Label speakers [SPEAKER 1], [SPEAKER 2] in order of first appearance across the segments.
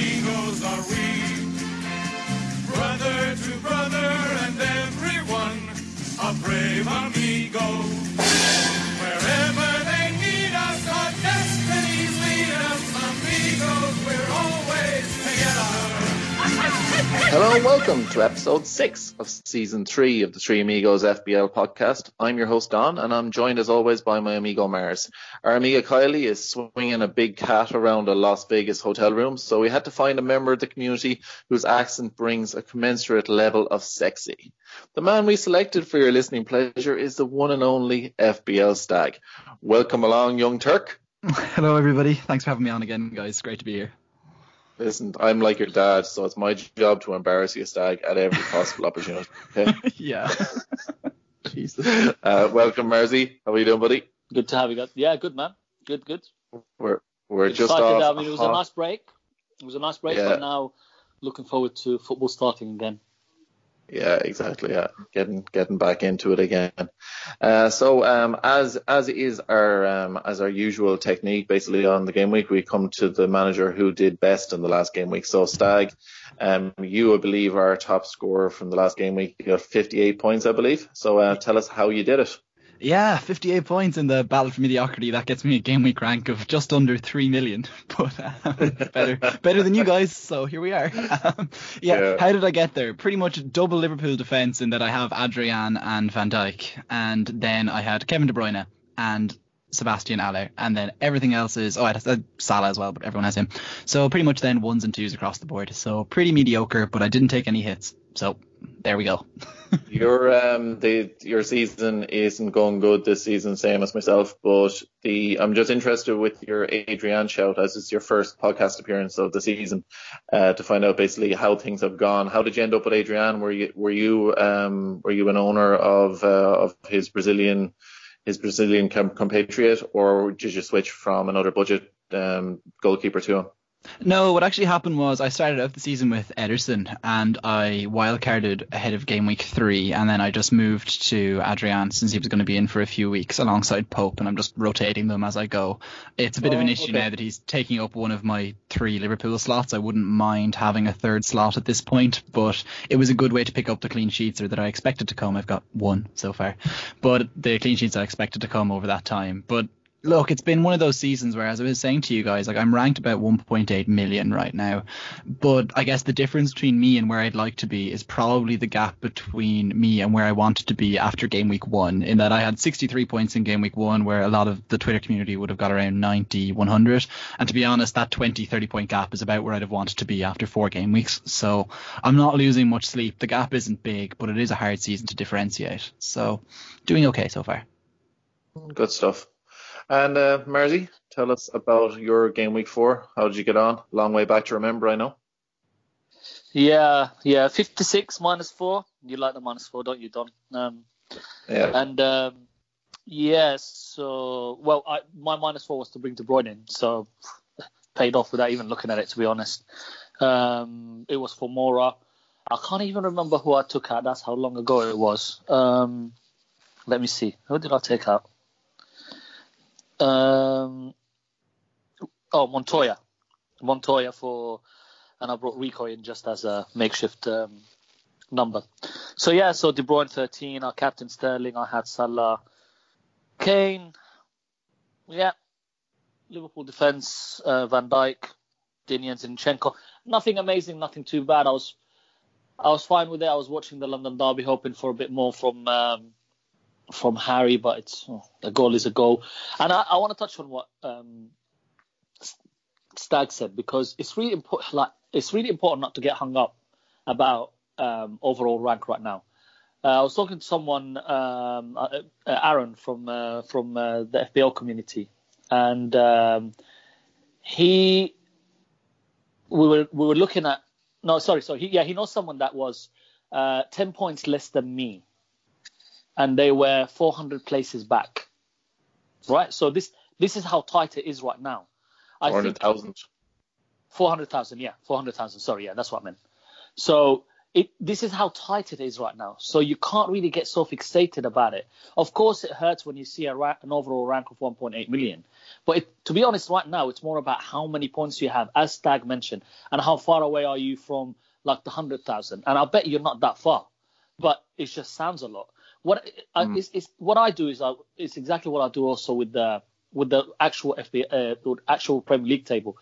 [SPEAKER 1] amigos are we. Brother to brother and everyone, a brave amigo.
[SPEAKER 2] Hello and welcome to episode six of season three of the Three Amigos FPL podcast. I'm your host Don, and I'm joined as always by my amigo Mars. Our amigo Kylie is swinging a big cat around a Las Vegas hotel room, so we had to find a member of the community whose accent brings a commensurate level of sexy. The man we selected for your listening pleasure is the one and only FPL Stag. Welcome along, young Turk.
[SPEAKER 3] Hello, everybody. Thanks for having me on again, guys. Great to be here.
[SPEAKER 2] Listen, I'm like your dad, so it's my job to embarrass you, Stag, at every possible opportunity. Okay.
[SPEAKER 3] yeah.
[SPEAKER 2] Jesus. Uh, welcome, Marzi. How are you doing, buddy?
[SPEAKER 4] Good to have you guys. Yeah, good man. Good, good.
[SPEAKER 2] We're we're just
[SPEAKER 4] Excited.
[SPEAKER 2] off.
[SPEAKER 4] I mean, it was a nice break. It was a nice break,
[SPEAKER 2] Yeah.
[SPEAKER 4] but now looking forward to football starting again.
[SPEAKER 2] Yeah, exactly. Yeah, getting getting back into it again. Uh, so um, as as is our um, as our usual technique, basically on the game week, we come to the manager who did best in the last game week. So Stag, um, you I believe are our top scorer from the last game week. You got 58 points, I believe. So uh, tell us how you did it.
[SPEAKER 3] Yeah, 58 points in the battle for mediocrity. That gets me a game week rank of just under 3 million. But um, better better than you guys, so here we are. Um, yeah,
[SPEAKER 2] Yeah.
[SPEAKER 3] how did I get there? Pretty much double Liverpool defence in that I have Adrian and Van Dijk, and then I had Kevin De Bruyne and Sebastien Haller, and then everything else is oh I had Salah as well, but everyone has him. So pretty much then ones and twos across the board. So pretty mediocre, but I didn't take any hits. So there we go.
[SPEAKER 2] Your um the your season isn't going good this season, same as myself. But the I'm just interested with your Adrian shout as it's your first podcast appearance of the season, uh, to find out basically how things have gone. How did you end up with Adrian? Were you were you um were you an owner of uh, of his Brazilian his Brazilian compatriot, or did you switch from another budget um goalkeeper to him?
[SPEAKER 3] No, what actually happened was I started out the season with Ederson and I wildcarded ahead of game week three, and then I just moved to Adrian since he was going to be in for a few weeks alongside Pope, and I'm just rotating them as I go. It's a bit of an
[SPEAKER 2] Oh,
[SPEAKER 3] issue
[SPEAKER 2] okay.
[SPEAKER 3] now that he's taking up one of my three Liverpool slots. I wouldn't mind having a third slot at this point, but it was a good way to pick up the clean sheets or that I expected to come. I've got one so far, but the clean sheets I expected to come over that time. But Look, it's been one of those seasons where, as I was saying to you guys, like I'm ranked about 1.8 million right now, but I guess the difference between me and where I'd like to be is probably the gap between me and where I wanted to be after game week one. In that I had 63 points in game week one, where a lot of the Twitter community would have got around 90, 100, and to be honest, that 20, 30 point gap is about where I'd have wanted to be after four game weeks. So I'm not losing much sleep. The gap isn't big, but it is a hard season to differentiate. So doing okay so far.
[SPEAKER 2] Good stuff. And uh, Marzi, tell us about your game week four. How did you get on? Long way back to remember, I know.
[SPEAKER 4] Yeah, yeah. 56 minus four. You like the minus four, don't you, Don? Um,
[SPEAKER 2] Yeah.
[SPEAKER 4] and um, yeah, so well, I, my minus four was to bring De Bruyne in, so paid off without even looking at it, to be honest. Um, it was for Moura. I can't even remember who I took out. That's how long ago it was. Um, let me see. Who did I take out? Um, oh, Montoya. Montoya for, and I brought Rico in just as a makeshift um, number. So yeah, so De Bruyne 13, our captain Sterling, I had Salah, Kane, yeah, Liverpool defense, uh, Van Dijk, Dinian Zinchenko. Nothing amazing, nothing too bad. I was, I was fine with it. I was watching the London derby, hoping for a bit more from um, from Harry, but it's oh, a goal is a goal. And I, I want to touch on what um, Stag said because it's really important. Like it's really important not to get hung up about um, overall rank right now. Uh, I was talking to someone, um, uh, uh, Aaron from uh, from uh, the FPL community, and um, he we were we were looking at no sorry sorry he, yeah he knows someone that was uh, ten points less than me, and they were 400 places back, right? So this this is how tight it is right now. I
[SPEAKER 2] Four
[SPEAKER 4] think
[SPEAKER 2] hundred thousand.
[SPEAKER 4] Four hundred thousand, yeah, four hundred thousand. Sorry, yeah, that's what I meant. So it this is how tight it is right now. So you can't really get so fixated about it. Of course, it hurts when you see a ra- an overall rank of 1.8 million. But it, to be honest, right now it's more about how many points you have, as Stag mentioned, and how far away are you from like the hundred thousand. And I bet you're not that far, but it just sounds a lot. What I,
[SPEAKER 2] Mm.
[SPEAKER 4] is, is what I do is I, it's exactly what I do also with the with the actual FB uh, the actual Premier League table.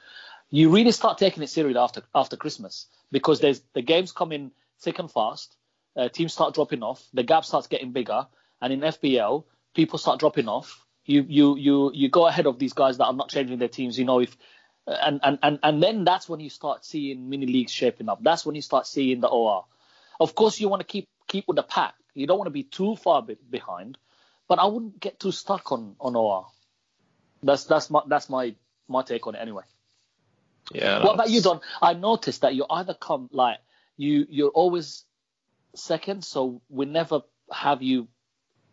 [SPEAKER 4] You really start taking it seriously after after Christmas because there's the games come in thick and fast. Uh, teams start dropping off. The gap starts getting bigger, and in FPL, people start dropping off. You you you you go ahead of these guys that are not changing their teams. You know if and and and and then that's when you start seeing mini leagues shaping up. That's when you start seeing the OR. Of course, you want to keep keep with the pack. You don't want to be too far be- behind, but I wouldn't get too stuck on on OR. That's that's my that's my my take on it anyway.
[SPEAKER 2] Yeah.
[SPEAKER 4] What about you, Don? I noticed that you either come like you you're always second, so we never have you.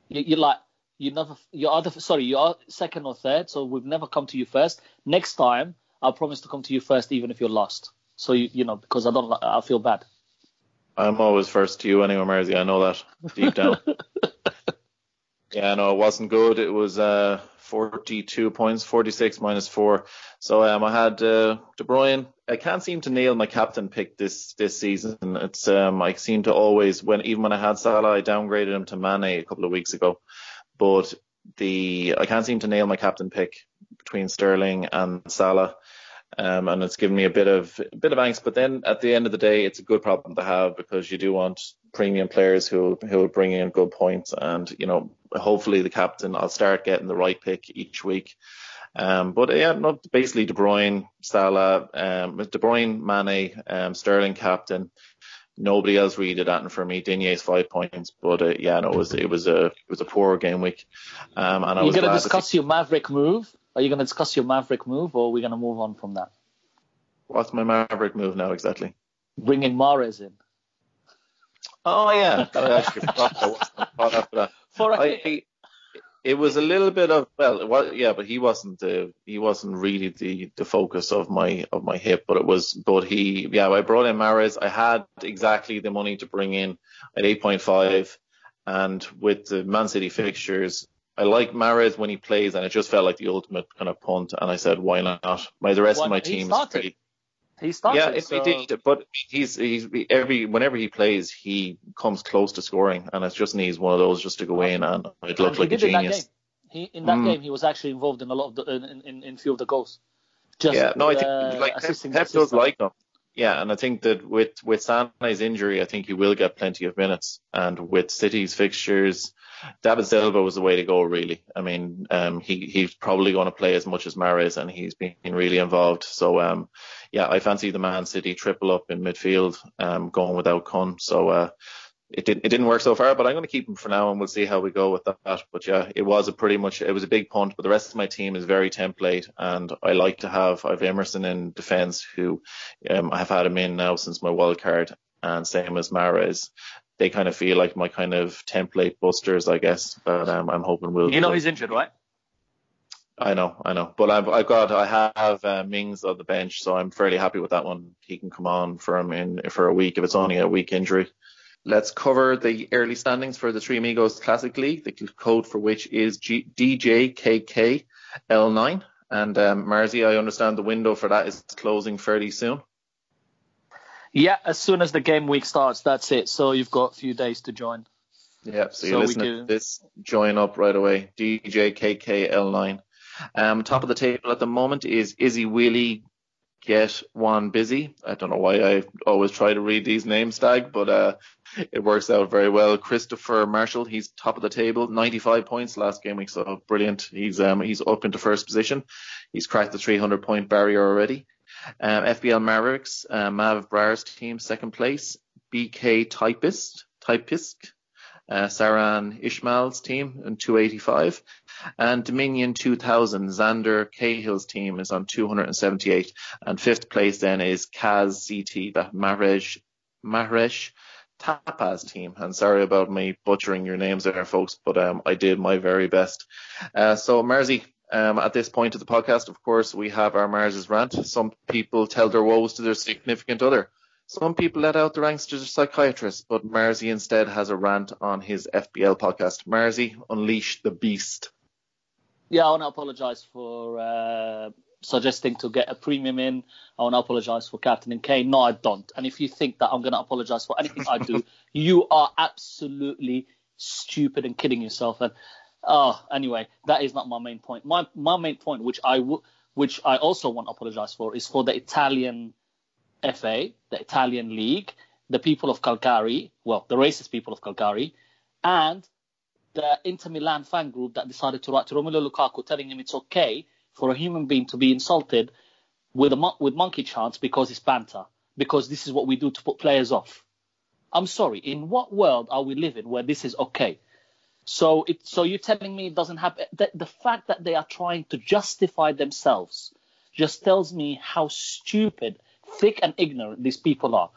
[SPEAKER 4] you you're like you never you're either sorry you're second or third, so we've never come to you first. Next time, I'll promise to come to you first, even if you're lost. So you you know because I don't I feel bad.
[SPEAKER 2] I'm always first to you anyway, Mersey. I know that deep down. yeah, no, it wasn't good. It was uh, 42 points, 46 minus four. So um, I had uh, De Bruyne. I can't seem to nail my captain pick this this season. It's um, I seem to always when even when I had Salah, I downgraded him to Mane a couple of weeks ago. But the I can't seem to nail my captain pick between Sterling and Salah. Um, and it's given me a bit of a bit of angst. But then at the end of the day, it's a good problem to have because you do want premium players who who will bring in good points. And you know, hopefully the captain, I'll start getting the right pick each week. Um, but yeah, no, basically De Bruyne, Salah, um, De Bruyne, Mane, um, Sterling captain. Nobody else really did that for me. Digne's five points, but uh, yeah, no, it was it was a it was a poor game week. Um, and I
[SPEAKER 4] you
[SPEAKER 2] was
[SPEAKER 4] gonna discuss your Maverick move? Are you gonna discuss your Maverick move, or are we gonna move on from that?
[SPEAKER 2] What's my Maverick move now exactly?
[SPEAKER 4] Bringing Mahrez in
[SPEAKER 2] Oh yeah, I actually forgot. I wasn't after that.
[SPEAKER 4] for a
[SPEAKER 2] I, it was a little bit of well, yeah, but he wasn't the he wasn't really the the focus of my of my hip, but it was but he yeah, I brought in Mahrez. I had exactly the money to bring in at 8.5, and with the Man City fixtures. I like Mahrez when he plays, and it just felt like the ultimate kind of punt. And I said, why not? My the rest
[SPEAKER 4] Why
[SPEAKER 2] of my team is pretty
[SPEAKER 4] he started.
[SPEAKER 2] yeah, it,
[SPEAKER 4] so-
[SPEAKER 2] it did, but he's he's every whenever he plays, he comes close to scoring, and it just needs one of those just to go in, and I'd look
[SPEAKER 4] And
[SPEAKER 2] like a
[SPEAKER 4] did in that
[SPEAKER 2] genius.
[SPEAKER 4] game. He in that
[SPEAKER 2] Mm.
[SPEAKER 4] game he was actually involved in a lot of the in in, in few of the goals. Just
[SPEAKER 2] Yeah, no, I think
[SPEAKER 4] uh,
[SPEAKER 2] like Pep, Pep does like him. Yeah, and I think that with with Sane's injury, I think he will get plenty of minutes, and with City's fixtures, David Silva was the way to go. Really, I mean, um, he he's probably going to play as much as Mahrez, and he's been really involved. So, um, yeah, I fancy the Man City triple up in midfield, um, going without Kun. So, uh, it didn't it didn't work so far, but I'm going to keep him for now, and we'll see how we go with that. But yeah, it was a pretty much it was a big punt, but the rest of my team is very template, and I like to have I've Emerson in defence, who um, I have had him in now since my wild card, and same as Mahrez. They kind of feel like my kind of template busters, I guess. But um, I'm hoping we'll.
[SPEAKER 4] You know he's injured, right?
[SPEAKER 2] I know, I know, but I've I've got I have uh, Mings on the bench, so I'm fairly happy with that one. He can come on for him in for a week if it's only a week injury. Let's cover the early standings for the Three Amigos Classic League, the code for which is G- DJKKL9. And um, Marzi, I understand the window for that is closing fairly soon.
[SPEAKER 4] Yeah, as soon as the game week starts, that's it. So you've got a few days to join.
[SPEAKER 2] Yeah, so
[SPEAKER 4] So
[SPEAKER 2] you
[SPEAKER 4] we
[SPEAKER 2] listen to this, join up right away. DJKKL9. Um, top of the table at the moment is Izzy Wheelie Get One Busy. I don't know why I always try to read these names tag, but uh, it works out very well. Christopher Marshall, he's top of the table, 95 points last game week, so brilliant. He's um, he's up into first position. He's cracked the 300 point barrier already. Um, FPL Mavericks, uh, Mav Brar's team, second place. BK Typist, Typist, uh, Saran Ishmael's team in 285. And Dominion 2000, Xander Cahill's team is on 278. And fifth place then is Kaz CT, the Marej, Maresh Tapaz team. And sorry about me butchering your names there, folks, but um, I did my very best. Uh, so, Marzi, um, at this point of the podcast, of course, we have our Mars's rant. Some people tell their woes to their significant other. Some people let out the ranks to their psychiatrist, but Marzi instead has a rant on his FPL podcast. Marzi, unleash the beast.
[SPEAKER 4] Yeah, I want to apologise for uh, suggesting to get a premium in. I want to apologise for captaining Kane. No, I don't. And if you think that I'm going to apologise for anything I do, you are absolutely stupid and kidding yourself. And oh, anyway, that is not my main point. My my main point, which I w- which I also want to apologise for, is for the Italian FA, the Italian league, the people of Cagliari, well, the racist people of Cagliari, and the Inter Milan fan group that decided to write to Romelu Lukaku telling him it's okay for a human being to be insulted with a with monkey chants because it's banter, because this is what we do to put players off. I'm sorry, in what world are we living where this is okay? So it, so you're telling me it doesn't happen? The, the fact that they are trying to justify themselves just tells me how stupid, thick, and ignorant these people are.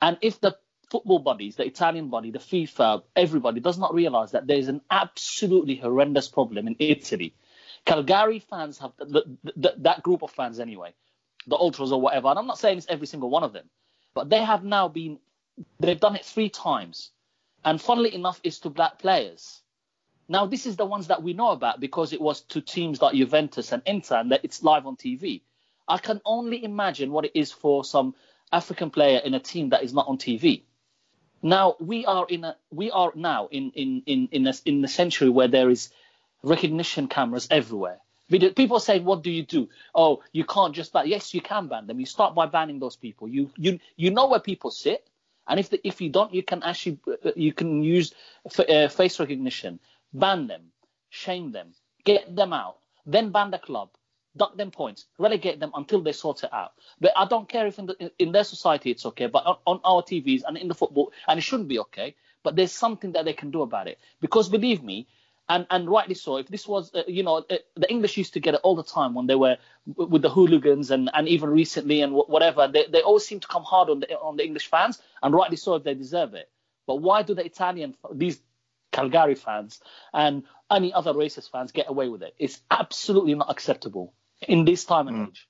[SPEAKER 4] And if the football bodies, the Italian body, the FIFA, everybody does not realize that there is an absolutely horrendous problem in Italy. Cagliari fans have the, the, the, that group of fans anyway, the ultras or whatever. And I'm not saying it's every single one of them, but they have now been, they've done it three times. And funnily enough, it's to black players. Now, this is the ones that we know about because it was to teams like Juventus and Inter, and that it's live on TV. I can only imagine what it is for some African player in a team that is not on TV. Now we are in a we are now in in in in a, in the century where there is recognition cameras everywhere. People say, "What do you do?" Oh, you can't just ban. Yes, you can ban them. You start by banning those people. You you you know where people sit, and if the, if you don't, you can actually uh, you can use f- uh, face recognition ban them, shame them, get them out, then ban the club, dock them points, relegate them until they sort it out. But I don't care if in, the, in their society it's okay, but on, on, our TVs and in the football, and it shouldn't be okay. But there's something that they can do about it because believe me, and and rightly so. If this was, uh, you know, uh, the English used to get it all the time when they were with the hooligans and, and even recently and whatever. They they always seem to come hard on the on the English fans, and rightly so if they deserve it. But why do the Italian these Cagliari fans and any other racist fans get away with it. It's absolutely not acceptable in this time and mm. age.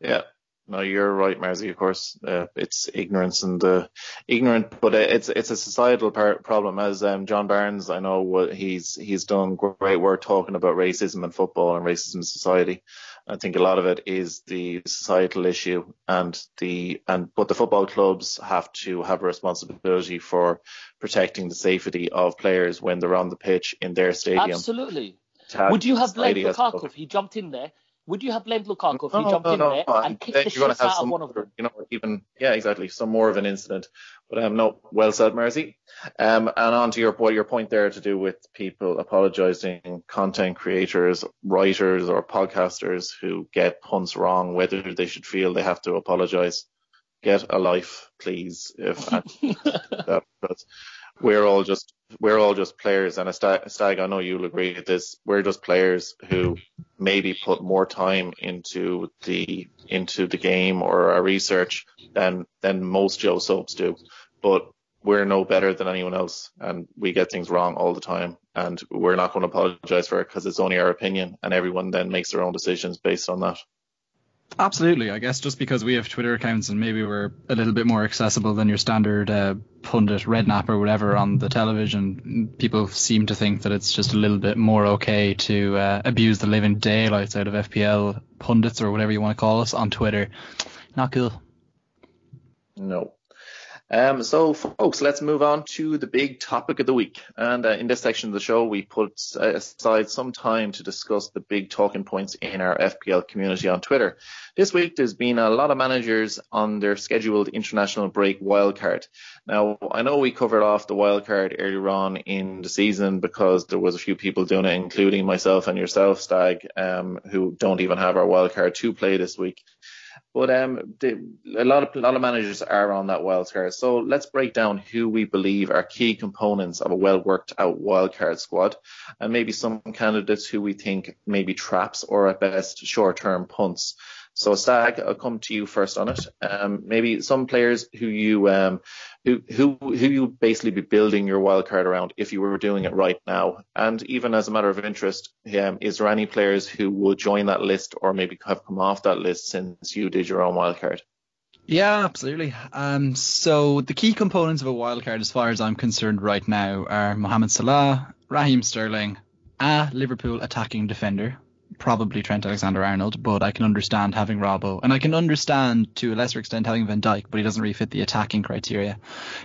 [SPEAKER 2] Yeah. No, you're right, Marzi. Of course, uh, it's ignorance and uh, ignorant, but it's it's a societal par- problem. As um, John Barnes, I know what he's he's done great work talking about racism in football and racism in society. I think a lot of it is the societal issue and the and but the football clubs have to have a responsibility for protecting the safety of players when they're on the pitch in their stadium.
[SPEAKER 4] Absolutely. Would you have blamed Lukaku if he jumped in there would you have blamed Lukaku if he jumped in there and kicked the shit out
[SPEAKER 2] of
[SPEAKER 4] one of them?
[SPEAKER 2] You know, even yeah, exactly, some more of an incident. But um, no, well said, Marzi. Um, and on to your point, your point there to do with people apologising, content creators, writers, or podcasters who get puns wrong, whether they should feel they have to apologise. Get a life, please. If that, we're all just we're all just players, and stag, I know you'll agree with this. We're just players who maybe put more time into the into the game or our research than than most Joe Soaps do, but we're no better than anyone else, and we get things wrong all the time, and we're not going to apologise for it because it's only our opinion, and everyone then makes their own decisions based on that.
[SPEAKER 3] Absolutely, I guess just because we have Twitter accounts and maybe we're a little bit more accessible than your standard uh, pundit, redknapp or whatever on the television, people seem to think that it's just a little bit more okay to uh, abuse the living daylights out of FPL pundits or whatever you want to call us on Twitter. Not cool.
[SPEAKER 2] No. Um, so, folks, let's move on to the big topic of the week. And uh, in this section of the show, we put aside some time to discuss the big talking points in our FPL community on Twitter. This week, there's been a lot of managers on their scheduled international break wildcard. Now, I know we covered off the wildcard earlier on in the season because there was a few people doing it, including myself and yourself, Stag, um, who don't even have our wildcard to play this week. But um, the, a lot of a lot of managers are on that wild card. So let's break down who we believe are key components of a well worked out wild card squad, and maybe some candidates who we think may be traps or at best short term punts. So Stag, I'll come to you first on it. Um, maybe some players who you um, who who who you basically be building your wild card around if you were doing it right now. And even as a matter of interest, um, is there any players who will join that list or maybe have come off that list since you did your own wild card?
[SPEAKER 3] Yeah, absolutely. Um, so the key components of a wildcard, as far as I'm concerned right now, are Mohamed Salah, Raheem Sterling, a Liverpool attacking defender, probably Trent Alexander-Arnold, but I can understand having Robbo, and I can understand to a lesser extent having Van Dijk, but he doesn't really fit the attacking criteria.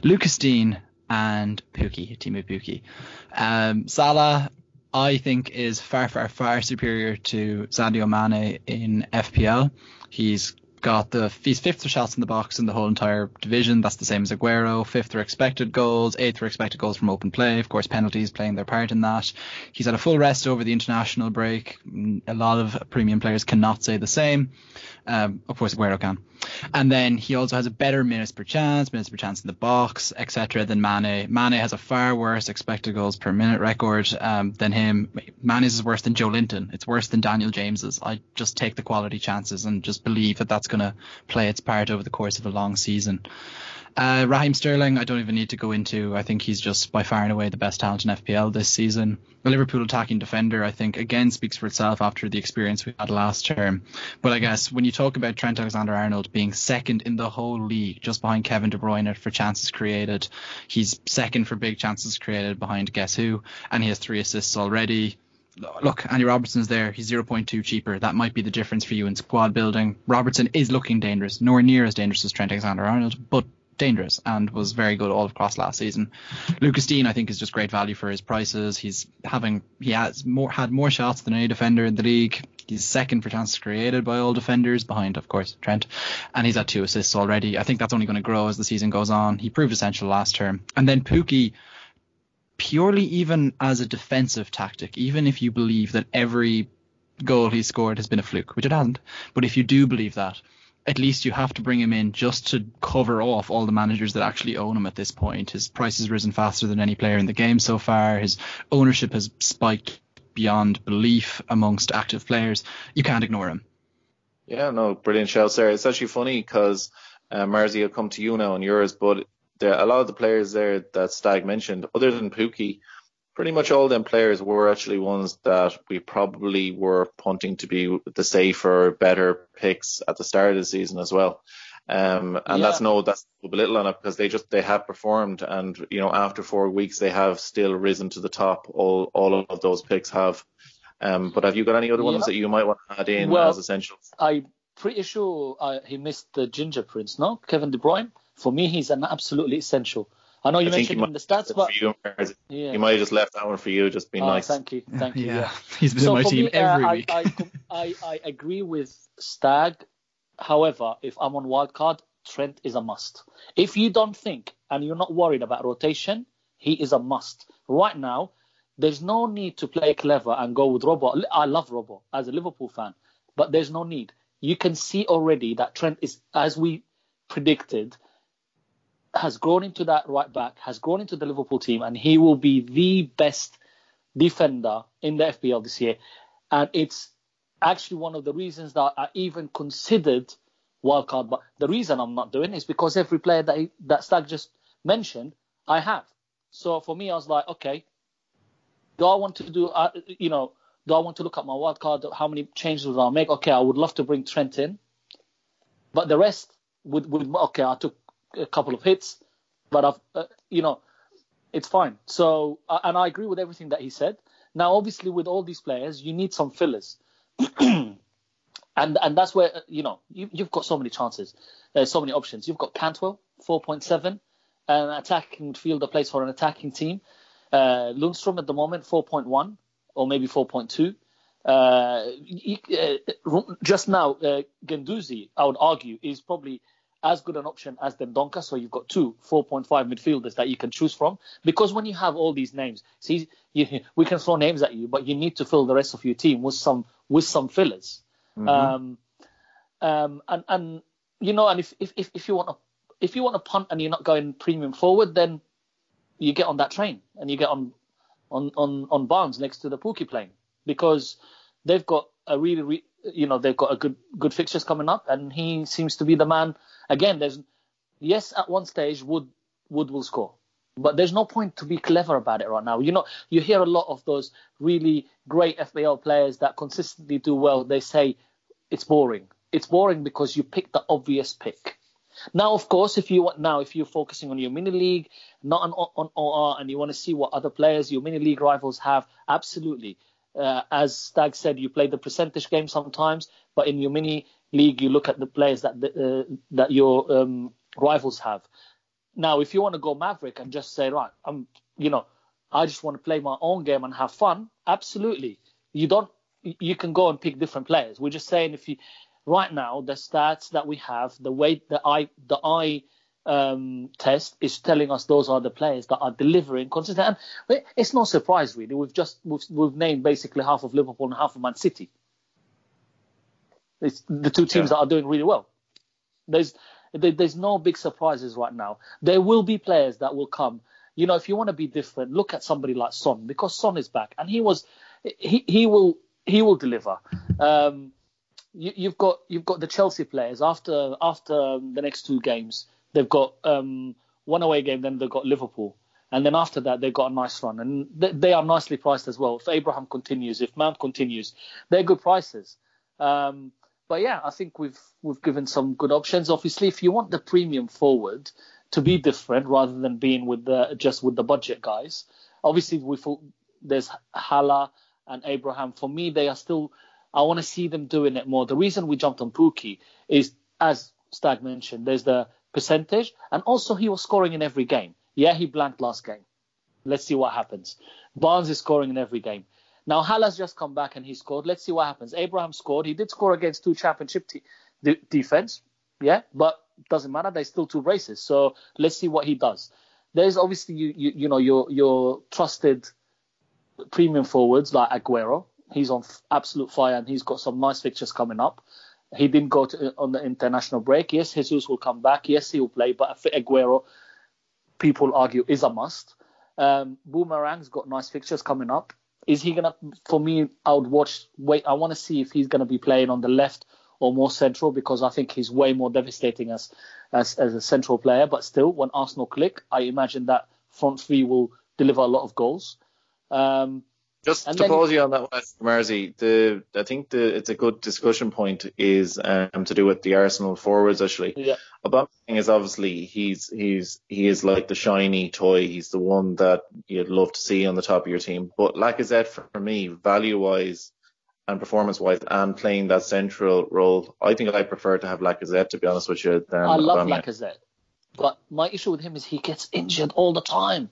[SPEAKER 3] Lucas Digne and Pukki, Teemu Pukki. Um, Salah, I think, is far, far, far superior to Sadio Mane in FPL. He's got the he's fifth for shots in the box in the whole entire division. That's the same as Aguero. Fifth for expected goals, eighth for expected goals from open play. Of course, penalties playing their part in that. He's had a full rest over the international break. A lot of premium players cannot say the same. Um, of course, Aguero can. And then he also has a better minutes per chance, minutes per chance in the box, etc. than Mane. Mane has a far worse expected goals per minute record um, than him. Mane's is worse than Joelinton. It's worse than Daniel James's. I just take the quality chances and just believe that that's going to play its part over the course of a long season. Uh, Raheem Sterling, I don't even need to go into. I think he's just by far and away the best talent in FPL this season. The Liverpool attacking defender, I think, again speaks for itself after the experience we had last term. But I guess when you talk about Trent Alexander-Arnold being second in the whole league, just behind Kevin De Bruyne for chances created, he's second for big chances created behind guess who, and he has three assists already look, Andy Robertson's there. He's 0.2 cheaper. That might be the difference for you in squad building. Robertson is looking dangerous, nowhere near as dangerous as Trent Alexander-Arnold, but dangerous and was very good all across last season. Lucas Digne, I think, is just great value for his prices. He's having he has more had more shots than any defender in the league. He's second for chances created by all defenders, behind of course Trent, and he's had two assists already. I think that's only going to grow as the season goes on. He proved essential last term, and then Pukki. Purely even as a defensive tactic, even if you believe that every goal he scored has been a fluke, which it hasn't, but if you do believe that, at least you have to bring him in just to cover off all the managers that actually own him at this point. His price has risen faster than any player in the game so far. His ownership has spiked beyond belief amongst active players. You can't ignore him.
[SPEAKER 2] Yeah, no, brilliant shout there. It's actually funny because uh, Marzi will come to you now on yours, but there a lot of the players there that Stag mentioned, other than Pukki, pretty much all them players were actually ones that we probably were punting to be the safer, better picks at the start of the season as well. Um, and yeah. that's no, that's no belittle on it because they just, they have performed and, you know, after four weeks, they have still risen to the top. All, all of those picks have. Um, but have you got any other ones yeah. that you might want to add in well, as essentials?
[SPEAKER 4] I'm pretty sure uh, he missed the Ginger Prince, no? Kevin De Bruyne. For me, he's an absolutely essential. I know you I mentioned in the stats, but
[SPEAKER 2] you, yeah. you might have just left that one for you, just being oh, nice.
[SPEAKER 4] Thank you, thank you.
[SPEAKER 3] Yeah, yeah. he's been so on my team me, every uh, week.
[SPEAKER 4] I, I, I, agree with Stag. However, if I'm on wildcard, Trent is a must. If you don't think and you're not worried about rotation, he is a must. Right now, there's no need to play clever and go with Robbo. I love Robbo as a Liverpool fan, but there's no need. You can see already that Trent is, as we predicted, has grown into that right back, has grown into the Liverpool team, and he will be the best defender in the FPL this year. And it's actually one of the reasons that I even considered wildcard. But the reason I'm not doing is because every player that he, that Stag just mentioned, I have. So for me, I was like, okay, do I want to do, uh, you know, do I want to look at my wildcard? How many changes will I make? Okay, I would love to bring Trent in, but the rest would, would okay, I took a couple of hits, but I've, uh, you know, it's fine. So, uh, and I agree with everything that he said. Now, obviously, with all these players, you need some fillers, and and that's where you know you, have got so many chances. There's so many options. You've got Cantwell, 4.7, an attacking midfielder plays for an attacking team. Uh, Lundstram at the moment, 4.1 or maybe 4.2. Uh, uh, just now, uh, Guendouzi, I would argue, is probably as good an option as Dendoncker. So you've got two 4.5 midfielders that you can choose from. Because when you have all these names, see, you, we can throw names at you, but you need to fill the rest of your team with some with some fillers. Mm-hmm. Um, um, and and you know, and if if if, if you want to if you want to punt and you're not going premium forward, then you get on that train and you get on on on on Barnes next to the Pukki plane because they've got a really, re, you know, they've got a good good fixtures coming up, and he seems to be the man again, there's yes, at one stage Wood Wood will score, but there's no point to be clever about it right now. You know, you hear a lot of those really great FPL players that consistently do well. They say it's boring. It's boring because you pick the obvious pick. Now, of course, if you want now, if you're focusing on your mini league, not on, on OR, and you want to see what other players your mini league rivals have, absolutely. Uh, as Stag said, you play the percentage game sometimes, but in your mini league, you look at the players that uh, that your um, rivals have. Now, if you want to go Maverick and just say, right, I'm, you know, I just want to play my own game and have fun, absolutely. You don't. You can go and pick different players. We're just saying if you right now the stats that we have, the way the eye the eye um, test is telling us those are the players that are delivering consistently. And it's no surprise really. We've just we've, we've named basically half of Liverpool and half of Man City. It's the two teams
[SPEAKER 2] Yeah.
[SPEAKER 4] that are doing really well. There's there, there's no big surprises right now. There will be players that will come. You know, if you want to be different, look at somebody like Son because Son is back and he was he he will he will deliver. Um, you, you've got you've got the Chelsea players after after the next two games. They've got um, one away game, then they've got Liverpool, and then after that they've got a nice run, and they, they are nicely priced as well. If Abraham continues, if Mount continues, they're good prices. Um, but yeah, I think we've we've given some good options. Obviously, if you want the premium forward to be different rather than being with the just with the budget guys, obviously we thought there's Haller and Abraham. For me, they are still. I want to see them doing it more. The reason we jumped on Pukki is, as Stag mentioned, there's the percentage, and also he was scoring in every game. Yeah, he blanked last game. Let's see what happens. Barnes is scoring in every game. Now Haller's just come back and he scored. Let's see what happens. Abraham scored. He did score against two championship te- de- defense. Yeah, but doesn't matter. There's still two races. So let's see what he does. There's obviously you you, you know your your trusted premium forwards like Aguero. He's on f- absolute fire and he's got some nice fixtures coming up. He didn't go to, on the international break. Yes, Jesus will come back. Yes, he will play. But Aguero, people argue, is a must. Um, Boomerang's got nice fixtures coming up. Is he gonna? For me, I would watch. Wait, I want to see if he's gonna be playing on the left or more central because I think he's way more devastating as as as a central player. But still, when Arsenal click, I imagine that front three will deliver a lot of goals. Um,
[SPEAKER 2] Just
[SPEAKER 4] And
[SPEAKER 2] to
[SPEAKER 4] then-
[SPEAKER 2] pause you on that, West Marzi, the I think the it's a good discussion point is um, to do with the Arsenal forwards actually.
[SPEAKER 4] yeah,
[SPEAKER 2] Aubameyang is obviously he's he's he is like the shiny toy. He's the one that you'd love to see on the top of your team. But Lacazette for me, value wise and performance wise, and playing that central role, I think I prefer to have Lacazette to be honest with you. Than
[SPEAKER 4] I love
[SPEAKER 2] Aubameyang.
[SPEAKER 4] Lacazette, but my issue with him is he gets injured all the time.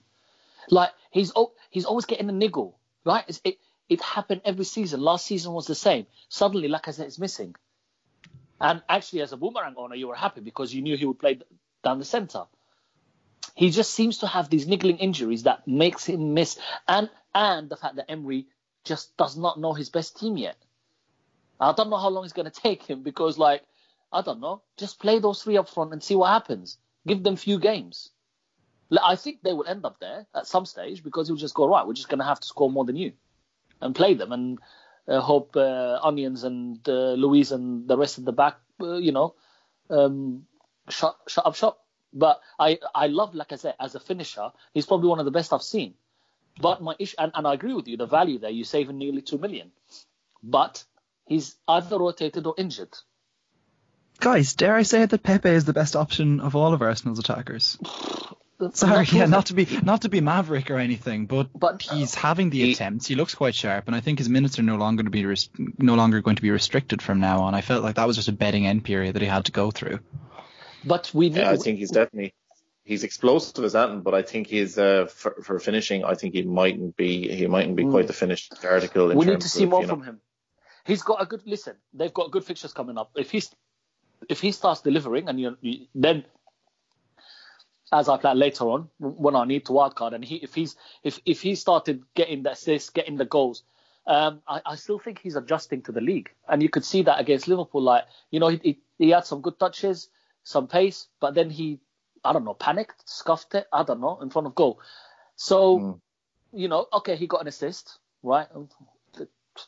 [SPEAKER 4] Like he's he's always getting a niggle, right? It's, it it happened every season. Last season was the same. Suddenly Lacazette is missing, and actually, as a boomerang owner, you were happy because you knew he would play down the centre. He just seems to have these niggling injuries that makes him miss, and and the fact that Emery just does not know his best team yet. I don't know how long it's going to take him because, like, I don't know, just play those three up front and see what happens. Give them few games. I think they will end up there at some stage because he'll just go right. We're just going to have to score more than you, and play them and uh, hope uh, Onions and uh, Luiz and the rest of the back, uh, you know, um, shut shut up shop. But I I love Lacazette as a finisher. He's probably one of the best I've seen. But my issue, and, and I agree with you, the value there, you're saving nearly two million. But he's either rotated or injured.
[SPEAKER 3] Guys, dare I say that Pepe is the best option of all of Arsenal's attackers? Sorry,
[SPEAKER 4] Not
[SPEAKER 3] yeah, not to be not to be maverick or anything, but,
[SPEAKER 4] But-
[SPEAKER 3] he's having the
[SPEAKER 2] He-
[SPEAKER 3] attempts. He looks quite sharp, and I think his minutes are no longer to be res- no longer going to be restricted from now on. I felt like that was just a betting end period that he had to go through.
[SPEAKER 4] But we
[SPEAKER 2] Yeah, I think he's definitely he's explosive as that, but I think he's uh, for, for finishing. I think he mightn't be he mightn't be quite the finished article. In
[SPEAKER 4] we need to see
[SPEAKER 2] of,
[SPEAKER 4] more
[SPEAKER 2] you know,
[SPEAKER 4] from him. He's got a good listen. They've got good fixtures coming up. If he's if he starts delivering, and you, you then as I plan later on when I need to wildcard, and he if he's if if he started getting the assists, getting the goals. Um, I, I still think he's adjusting to the league, and you could see that against Liverpool. Like you know, he, he, he had some good touches, some pace, but then he, I don't know, panicked, scuffed it. I don't know, in front of goal. So
[SPEAKER 2] Mm.
[SPEAKER 4] you know, okay, he got an assist, right?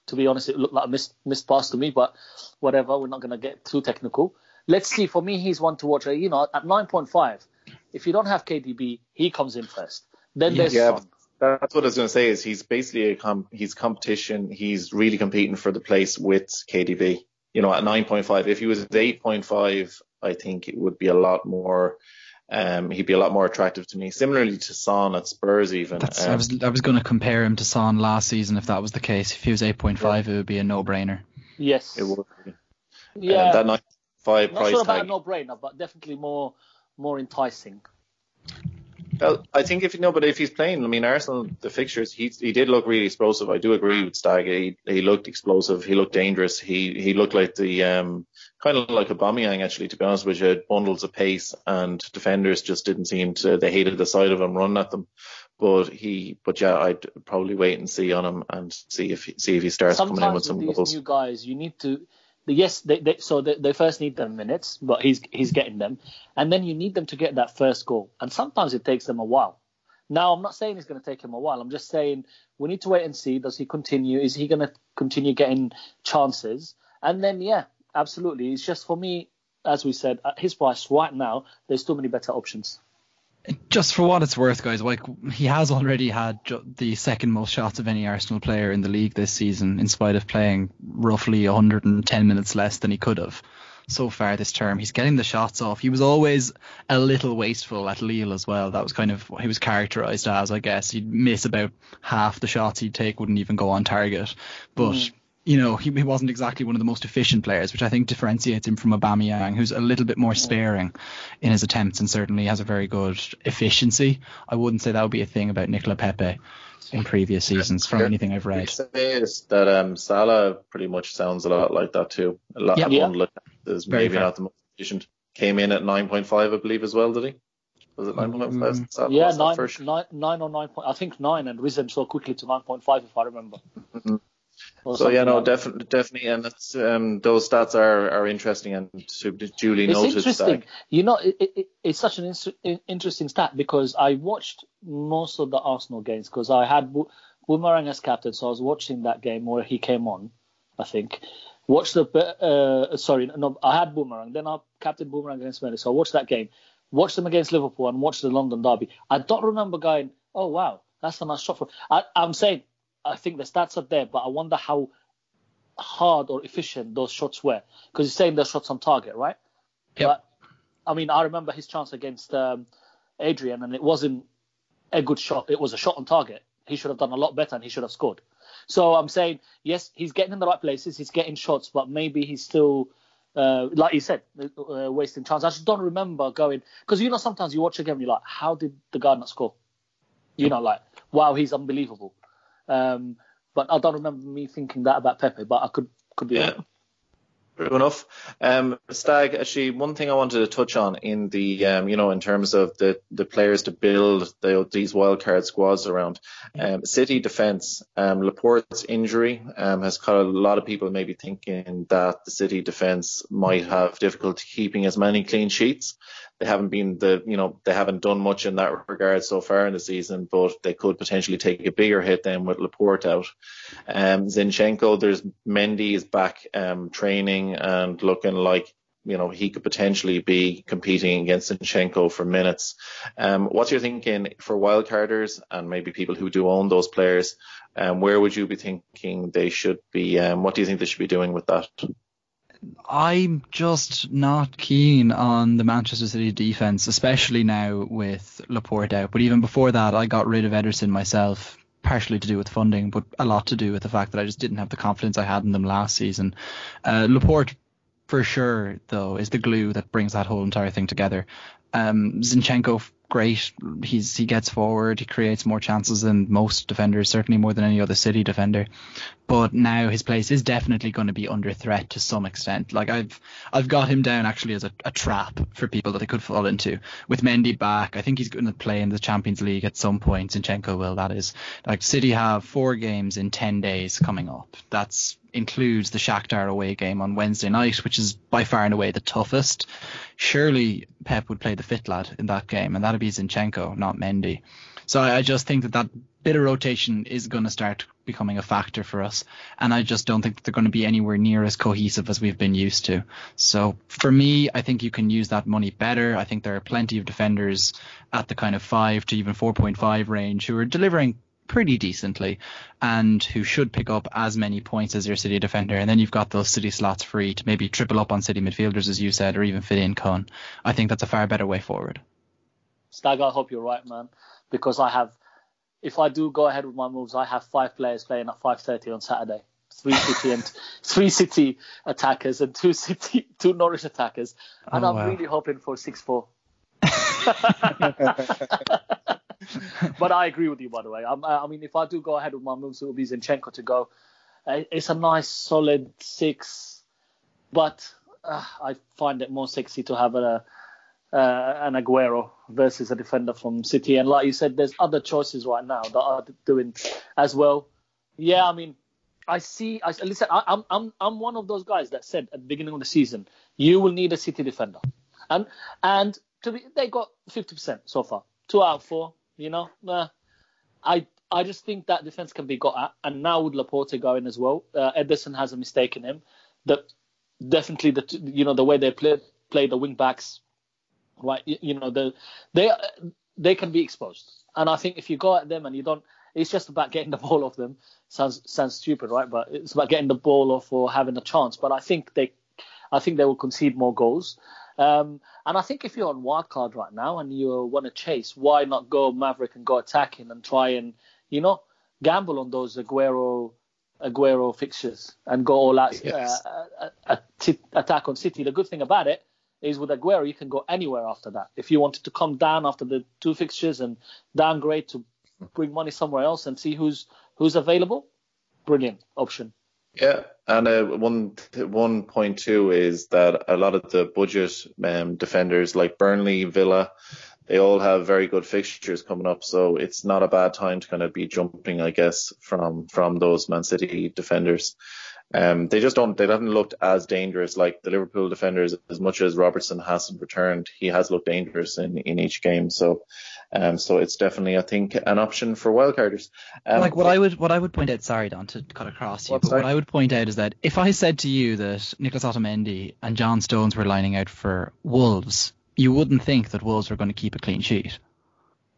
[SPEAKER 4] To be honest, it looked like a missed, missed pass to me, but whatever. We're not going to get too technical. Let's see. For me, he's one to watch. Uh, You know, at 9.5, if you don't have KDB, he comes in first. Then there's
[SPEAKER 2] Yeah,
[SPEAKER 4] Son.
[SPEAKER 2] That's what I was going to say. Is he's basically a com- he's competition. He's really competing for the place with KDB. you know, at 9.5, if he was at 8.5, I think it would be a lot more. Um, he'd be a lot more attractive to me. Similarly to Son at Spurs, even. Um,
[SPEAKER 3] I was I was going to compare him to Son last season if that was the case. If he was 8.5, it would be a no-brainer.
[SPEAKER 4] Yes.
[SPEAKER 2] it would. be.
[SPEAKER 4] yeah.
[SPEAKER 2] Um, that 9.5
[SPEAKER 4] Not
[SPEAKER 2] price
[SPEAKER 4] sure about
[SPEAKER 2] tag.
[SPEAKER 4] a no-brainer, but definitely more more enticing.
[SPEAKER 2] Well, I think if you know, but if he's playing, I mean, Arsenal, the fixtures, he he did look really explosive. I do agree with Stag. He he looked explosive. He looked dangerous. He he looked like the um kind of like a Aubameyang actually. To be honest with you, had bundles of pace and defenders just didn't seem to. They hated the sight of him running at them. But he, but yeah, I'd probably wait and see on him and see if see if he starts coming in with some
[SPEAKER 4] with these
[SPEAKER 2] goals.
[SPEAKER 4] new guys, you need to. Yes, they, they so they, they first need them minutes, but he's he's getting them, and then you need them to get that first goal, and sometimes it takes them a while. Now, I'm not saying it's going to take him a while. I'm just saying we need to wait and see. Does he continue? Is he going to continue getting chances? And then, yeah, absolutely. It's just for me, as we said, at his price right now, there's too many better options.
[SPEAKER 3] Just for what it's worth, guys, like he has already had ju- the second most shots of any Arsenal player in the league this season, in spite of playing roughly 110 minutes less than he could have so far this term. He's getting the shots off. He was always a little wasteful at Lille as well. That was kind of what he was characterised as, I guess. He'd miss about half the shots he'd take, wouldn't even go on target. But mm. You know, he, he wasn't exactly one of the most efficient players, which I think differentiates him from Aubameyang, who's a little bit more sparing in his attempts and certainly has a very good efficiency. I wouldn't say that would be a thing about Nicola Pepe in previous seasons from anything I've read.
[SPEAKER 2] you say is that um, Salah pretty much sounds a lot like that too. A lot
[SPEAKER 3] Yeah.
[SPEAKER 2] of
[SPEAKER 4] Yeah.
[SPEAKER 2] bundle is
[SPEAKER 3] Very
[SPEAKER 2] maybe
[SPEAKER 3] fair.
[SPEAKER 2] not the most efficient. Came in at 9.5, I believe, as well, did he? Was it 9.5?
[SPEAKER 3] Mm,
[SPEAKER 2] Salah
[SPEAKER 4] yeah,
[SPEAKER 2] was
[SPEAKER 4] nine,
[SPEAKER 2] first?
[SPEAKER 4] nine, nine or nine point. I think nine, and risen so quickly to nine point five, if I remember.
[SPEAKER 2] Mhm.
[SPEAKER 4] Or
[SPEAKER 2] So yeah, no,
[SPEAKER 4] like
[SPEAKER 2] definitely, definitely, and um, those stats are, are interesting and duly
[SPEAKER 4] It's
[SPEAKER 2] noted.
[SPEAKER 4] interesting.
[SPEAKER 2] Stag.
[SPEAKER 4] You know, it, it, it- it's such an in- interesting stat because I watched most of the Arsenal games because I had Bo- Boomerang as captain, so I was watching that game where he came on. I think watched the uh, sorry, no, I had Boomerang. Then I captain Boomerang against Melly, so I watched that game. Watched them against Liverpool and watched the London derby. I don't remember going, oh wow, that's a nice shot for. I, I'm saying I think the stats are there, but I wonder how hard or efficient those shots were because you're saying they're shots on target, right?
[SPEAKER 3] Yep.
[SPEAKER 4] But I mean, I remember his chance against um, Adrian, and it wasn't a good shot. It was a shot on target. He should have done a lot better, and he should have scored. So I'm saying, yes, he's getting in the right places. He's getting shots, but maybe he's still, uh, like you said, uh, wasting chance. I just don't remember going because you know sometimes you watch a game and you're like, how did the guy not score? You know, like, wow, he's unbelievable. Um, but I don't remember me thinking that about Pepe, but I could could be
[SPEAKER 2] Yeah.
[SPEAKER 4] wrong.
[SPEAKER 2] True enough. Um, Stag, actually, one thing I wanted to touch on in the, um, you know, in terms of the, the players to build the, these wildcard squads around, um, City defence, um, Laporte's injury, um, has got a lot of people maybe thinking that the City defence might have difficulty keeping as many clean sheets. They haven't been the, you know, they haven't done much in that regard so far in the season, but they could potentially take a bigger hit then with Laporte out. Um, Zinchenko, there's Mendy is back um, training and looking like you know he could potentially be competing against Zinchenko for minutes. Um, what's your thinking for wildcarders and maybe people who do own those players? Um, where would you be thinking they should be? Um, what do you think they should be doing with that?
[SPEAKER 3] I'm just not keen on the Manchester City defense, especially now with Laporte out. But even before that, I got rid of Ederson myself, partially to do with funding, but a lot to do with the fact that I just didn't have the confidence I had in them last season. Uh, Laporte, for sure, though, is the glue that brings that whole entire thing together. Um, Zinchenko, great. He's he gets forward. He creates more chances than most defenders, certainly more than any other City defender. But now his place is definitely going to be under threat to some extent. Like I've I've got him down actually as a, a trap for people that they could fall into. With Mendy back, I think he's going to play in the Champions League at some point. Zinchenko will, that is. Like City have four games in ten days coming up. That's includes the Shakhtar away game on Wednesday night, which is by far and away the toughest. Surely Pep would play the fit lad in that game, and that'd be Zinchenko, not Mendy. So I I just think that that bit of rotation is going to start becoming a factor for us, and I just don't think they're going to be anywhere near as cohesive as we've been used to. So for me, I think you can use that money better. I think there are plenty of defenders at the kind of five to even 4.5 range who are delivering pretty decently and who should pick up as many points as your City defender. And then you've got those City slots free to maybe triple up on City midfielders, as you said, or even fit in Kun. I think that's a far better way forward.
[SPEAKER 4] Stag, I hope you're right, man, because I have. If I do go ahead with my moves, I have five players playing at 5:30 on Saturday. Three City and three City attackers and two City, two Norwich attackers, and
[SPEAKER 3] Oh,
[SPEAKER 4] I'm
[SPEAKER 3] wow.
[SPEAKER 4] really hoping for six four. but I agree with you, by the way. I'm, I mean, if I do go ahead with my moves, it will be Zinchenko to go. Uh, It's a nice, solid six, but uh, I find it more sexy to have a, uh, an Aguero versus a defender from City. And like you said, there's other choices right now that are doing as well. Yeah, I mean, I see. I listen. I, I'm I'm I'm one of those guys that said at the beginning of the season, you will need a City defender, and and to be, they got 50% so far, two out of four. You know. I I just think that defense can be got at, and now with Laporte going as well, uh, Ederson has a mistake in him. That definitely the you know the way they play play the wing backs, right? You, you know the they they can be exposed, and I think if you go at them and you don't, it's just about getting the ball off them. Sounds sounds stupid, right? But it's about getting the ball off or having a chance. But I think they, I think they will concede more goals. Um, and I think if you're on wild card right now and you want to chase, why not go Maverick and go attacking and try and you know gamble on those Aguero Aguero fixtures and go all out
[SPEAKER 2] Yes.
[SPEAKER 4] uh, uh, uh, t- attack on City. The good thing about it is with Aguero you can go anywhere after that. If you wanted to come down after the two fixtures and downgrade to bring money somewhere else and see who's who's available, brilliant option.
[SPEAKER 2] Yeah, and uh, one one point too is that a lot of the budget um, defenders like Burnley, Villa, they all have very good fixtures coming up, so it's not a bad time to kind of be jumping, I guess, from from those Man City defenders. Um, they just don't, they haven't looked as dangerous like the Liverpool defenders. As much as Robertson hasn't returned, he has looked dangerous in in each game. So, um, so it's definitely, I think, an option for wildcarders. Um,
[SPEAKER 3] like what I would what I would point out, sorry Don to cut across you, but what? I would point out is that if I said to you that Nicholas Otamendi and John Stones were lining out for Wolves, you wouldn't think that Wolves were going to keep a clean sheet.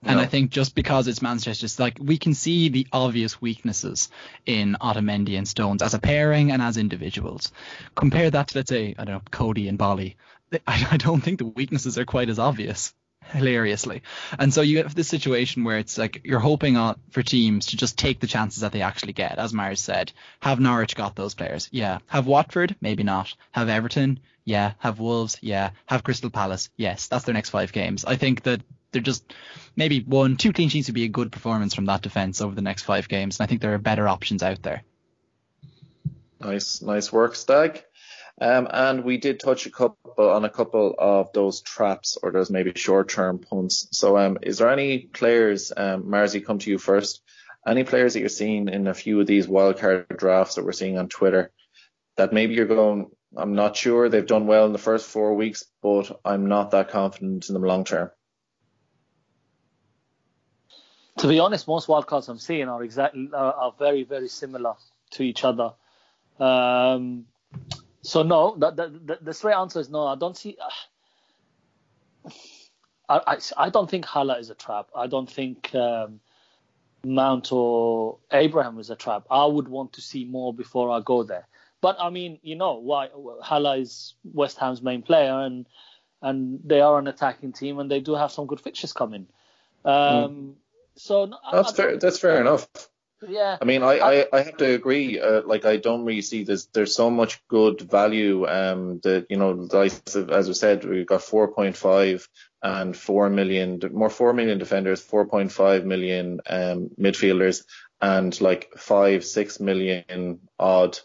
[SPEAKER 3] And
[SPEAKER 2] No.
[SPEAKER 3] I think just because it's Manchester, it's like we can see the obvious weaknesses in Otamendi and Stones as a pairing and as individuals. Compare that to let's say I don't know Coady and Boly. I, I don't think the weaknesses are quite as obvious. Hilariously, and so you have this situation where it's like you're hoping on for teams to just take the chances that they actually get. As Myers said, have Norwich got those players? Yeah. Have Watford? Maybe not. Have Everton? Yeah. Have Wolves? Yeah. Have Crystal Palace? Yes. That's their next five games. I think that they're just maybe one, two clean sheets would be a good performance from that defense over the next five games. And I think there are better options out there.
[SPEAKER 2] Nice, nice work, Stag. Um, and we did touch a couple on a couple of those traps or those maybe short-term punts. So, um, is there any players, um, Marzi, come to you first? Any players that you're seeing in a few of these wildcard drafts that we're seeing on Twitter that maybe you're going, I'm not sure they've done well in the first four weeks, but I'm not that confident in them long term.
[SPEAKER 4] To be honest, most wildcards I'm seeing are exactly are, are very very similar to each other. Um, so no, the, straight answer is no. I don't see. I, I, I don't think Haller is a trap. I don't think um, Mount or Abraham is a trap. I would want to see more before I go there. But I mean, you know, why Haller is West Ham's main player, and and they are an attacking team, and they do have some good fixtures coming. Um, So I-
[SPEAKER 2] That's
[SPEAKER 4] I
[SPEAKER 2] fair. That's fair enough.
[SPEAKER 4] Yeah,
[SPEAKER 2] I mean, I, I, I have to agree. Uh, like, I don't really see this. There's so much good value. Um, that you know, as I said, we've got 4.5 and 4 million, more 4 million defenders, 4.5 million um midfielders, and like five, six million odd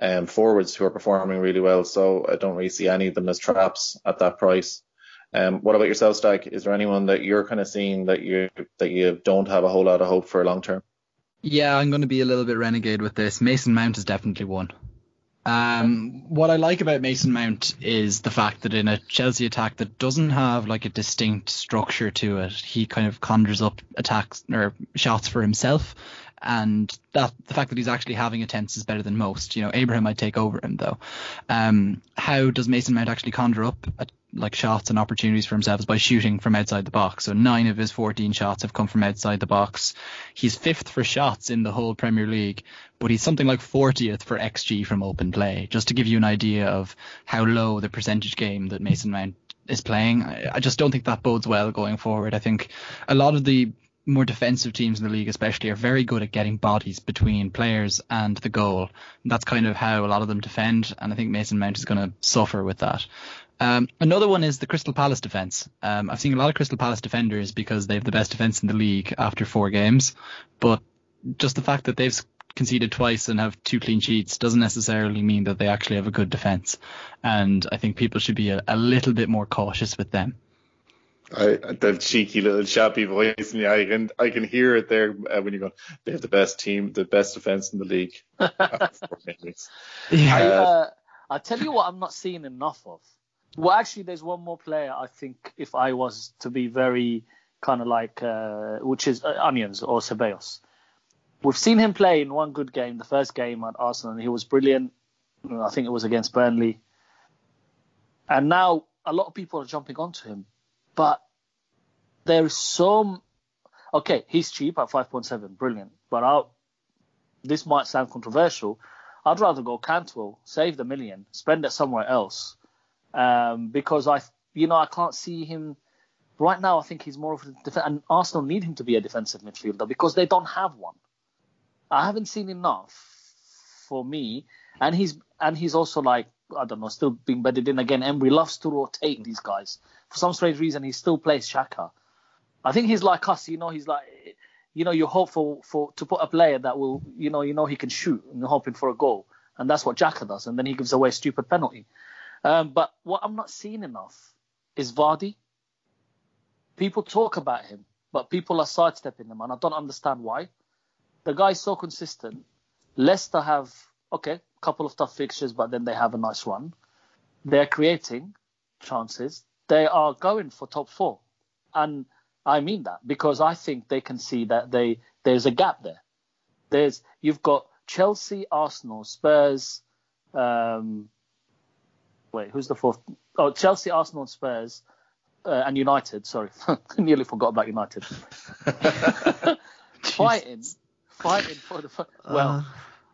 [SPEAKER 2] um forwards who are performing really well. So I don't really see any of them as traps at that price. Um, what about yourself, Stack? Is there anyone that you're kind of seeing that you that you don't have a whole lot of hope for long term?
[SPEAKER 3] Yeah, I'm going to be a little bit renegade with this. Mason Mount is definitely one. Um, what I like about Mason Mount is the fact that in a Chelsea attack that doesn't have like a distinct structure to it, he kind of conjures up attacks or shots for himself. And that the fact that he's actually having attempts is better than most. You know, Abraham might take over him though. Um, how does Mason Mount actually conjure up a, like shots and opportunities for themselves by shooting from outside the box. So nine of his 14 shots have come from outside the box. He's fifth for shots in the whole Premier League, but he's something like 40th for XG from open play. Just to give you an idea of how low the percentage game that Mason Mount is playing, I, I just don't think that bodes well going forward. I think a lot of the more defensive teams in the league, especially, are very good at getting bodies between players and the goal. That's kind of how a lot of them defend, and I think Mason Mount is going to suffer with that. Um, another one is the Crystal Palace defense. Um, I've seen a lot of Crystal Palace defenders because they have the best defense in the league after four games, but just the fact that they've conceded twice and have two clean sheets doesn't necessarily mean that they actually have a good defense. And I think people should be a, a little bit more cautious with them.
[SPEAKER 2] I, that cheeky little chappy voice, and yeah, I can I can hear it there uh, when you go. They have the best team, the best defense in the league.
[SPEAKER 4] I, uh, I tell you what, I'm not seeing enough of. Well, actually, there's one more player. I think if I was to be very kind of like, uh, which is uh, Onions or Ceballos. We've seen him play in one good game, the first game at Arsenal, and he was brilliant. I think it was against Burnley. And now a lot of people are jumping onto him but there is some. okay. He's cheap at 5.7, brilliant. But I'll, this might sound controversial. I'd rather go Cantwell, save the million, spend it somewhere else, um, because I, you know, I can't see him right now. I think he's more of a def- and Arsenal need him to be a defensive midfielder because they don't have one. I haven't seen enough for me, and he's and he's also like I don't know, still being bedded in again. Emery loves to rotate these guys. For some strange reason, he still plays Xhaka. I think he's like us, you know. He's like, you know, you hope for, to put a player that will, you know, you know he can shoot and you're hoping for a goal, and that's what Xhaka does, and then he gives away a stupid penalty. Um, but what I'm not seeing enough is Vardy. People talk about him, but people are sidestepping him, and I don't understand why. The guy's so consistent. Leicester have okay, a couple of tough fixtures, but then they have a nice run. They're creating chances. They are going for top four, and I mean that because I think they can see that they there's a gap there. There's you've got Chelsea, Arsenal, Spurs. Um, wait, who's the fourth? Oh, Chelsea, Arsenal, and Spurs, uh, and United. Sorry, nearly forgot about United. fighting, fighting for the well. Uh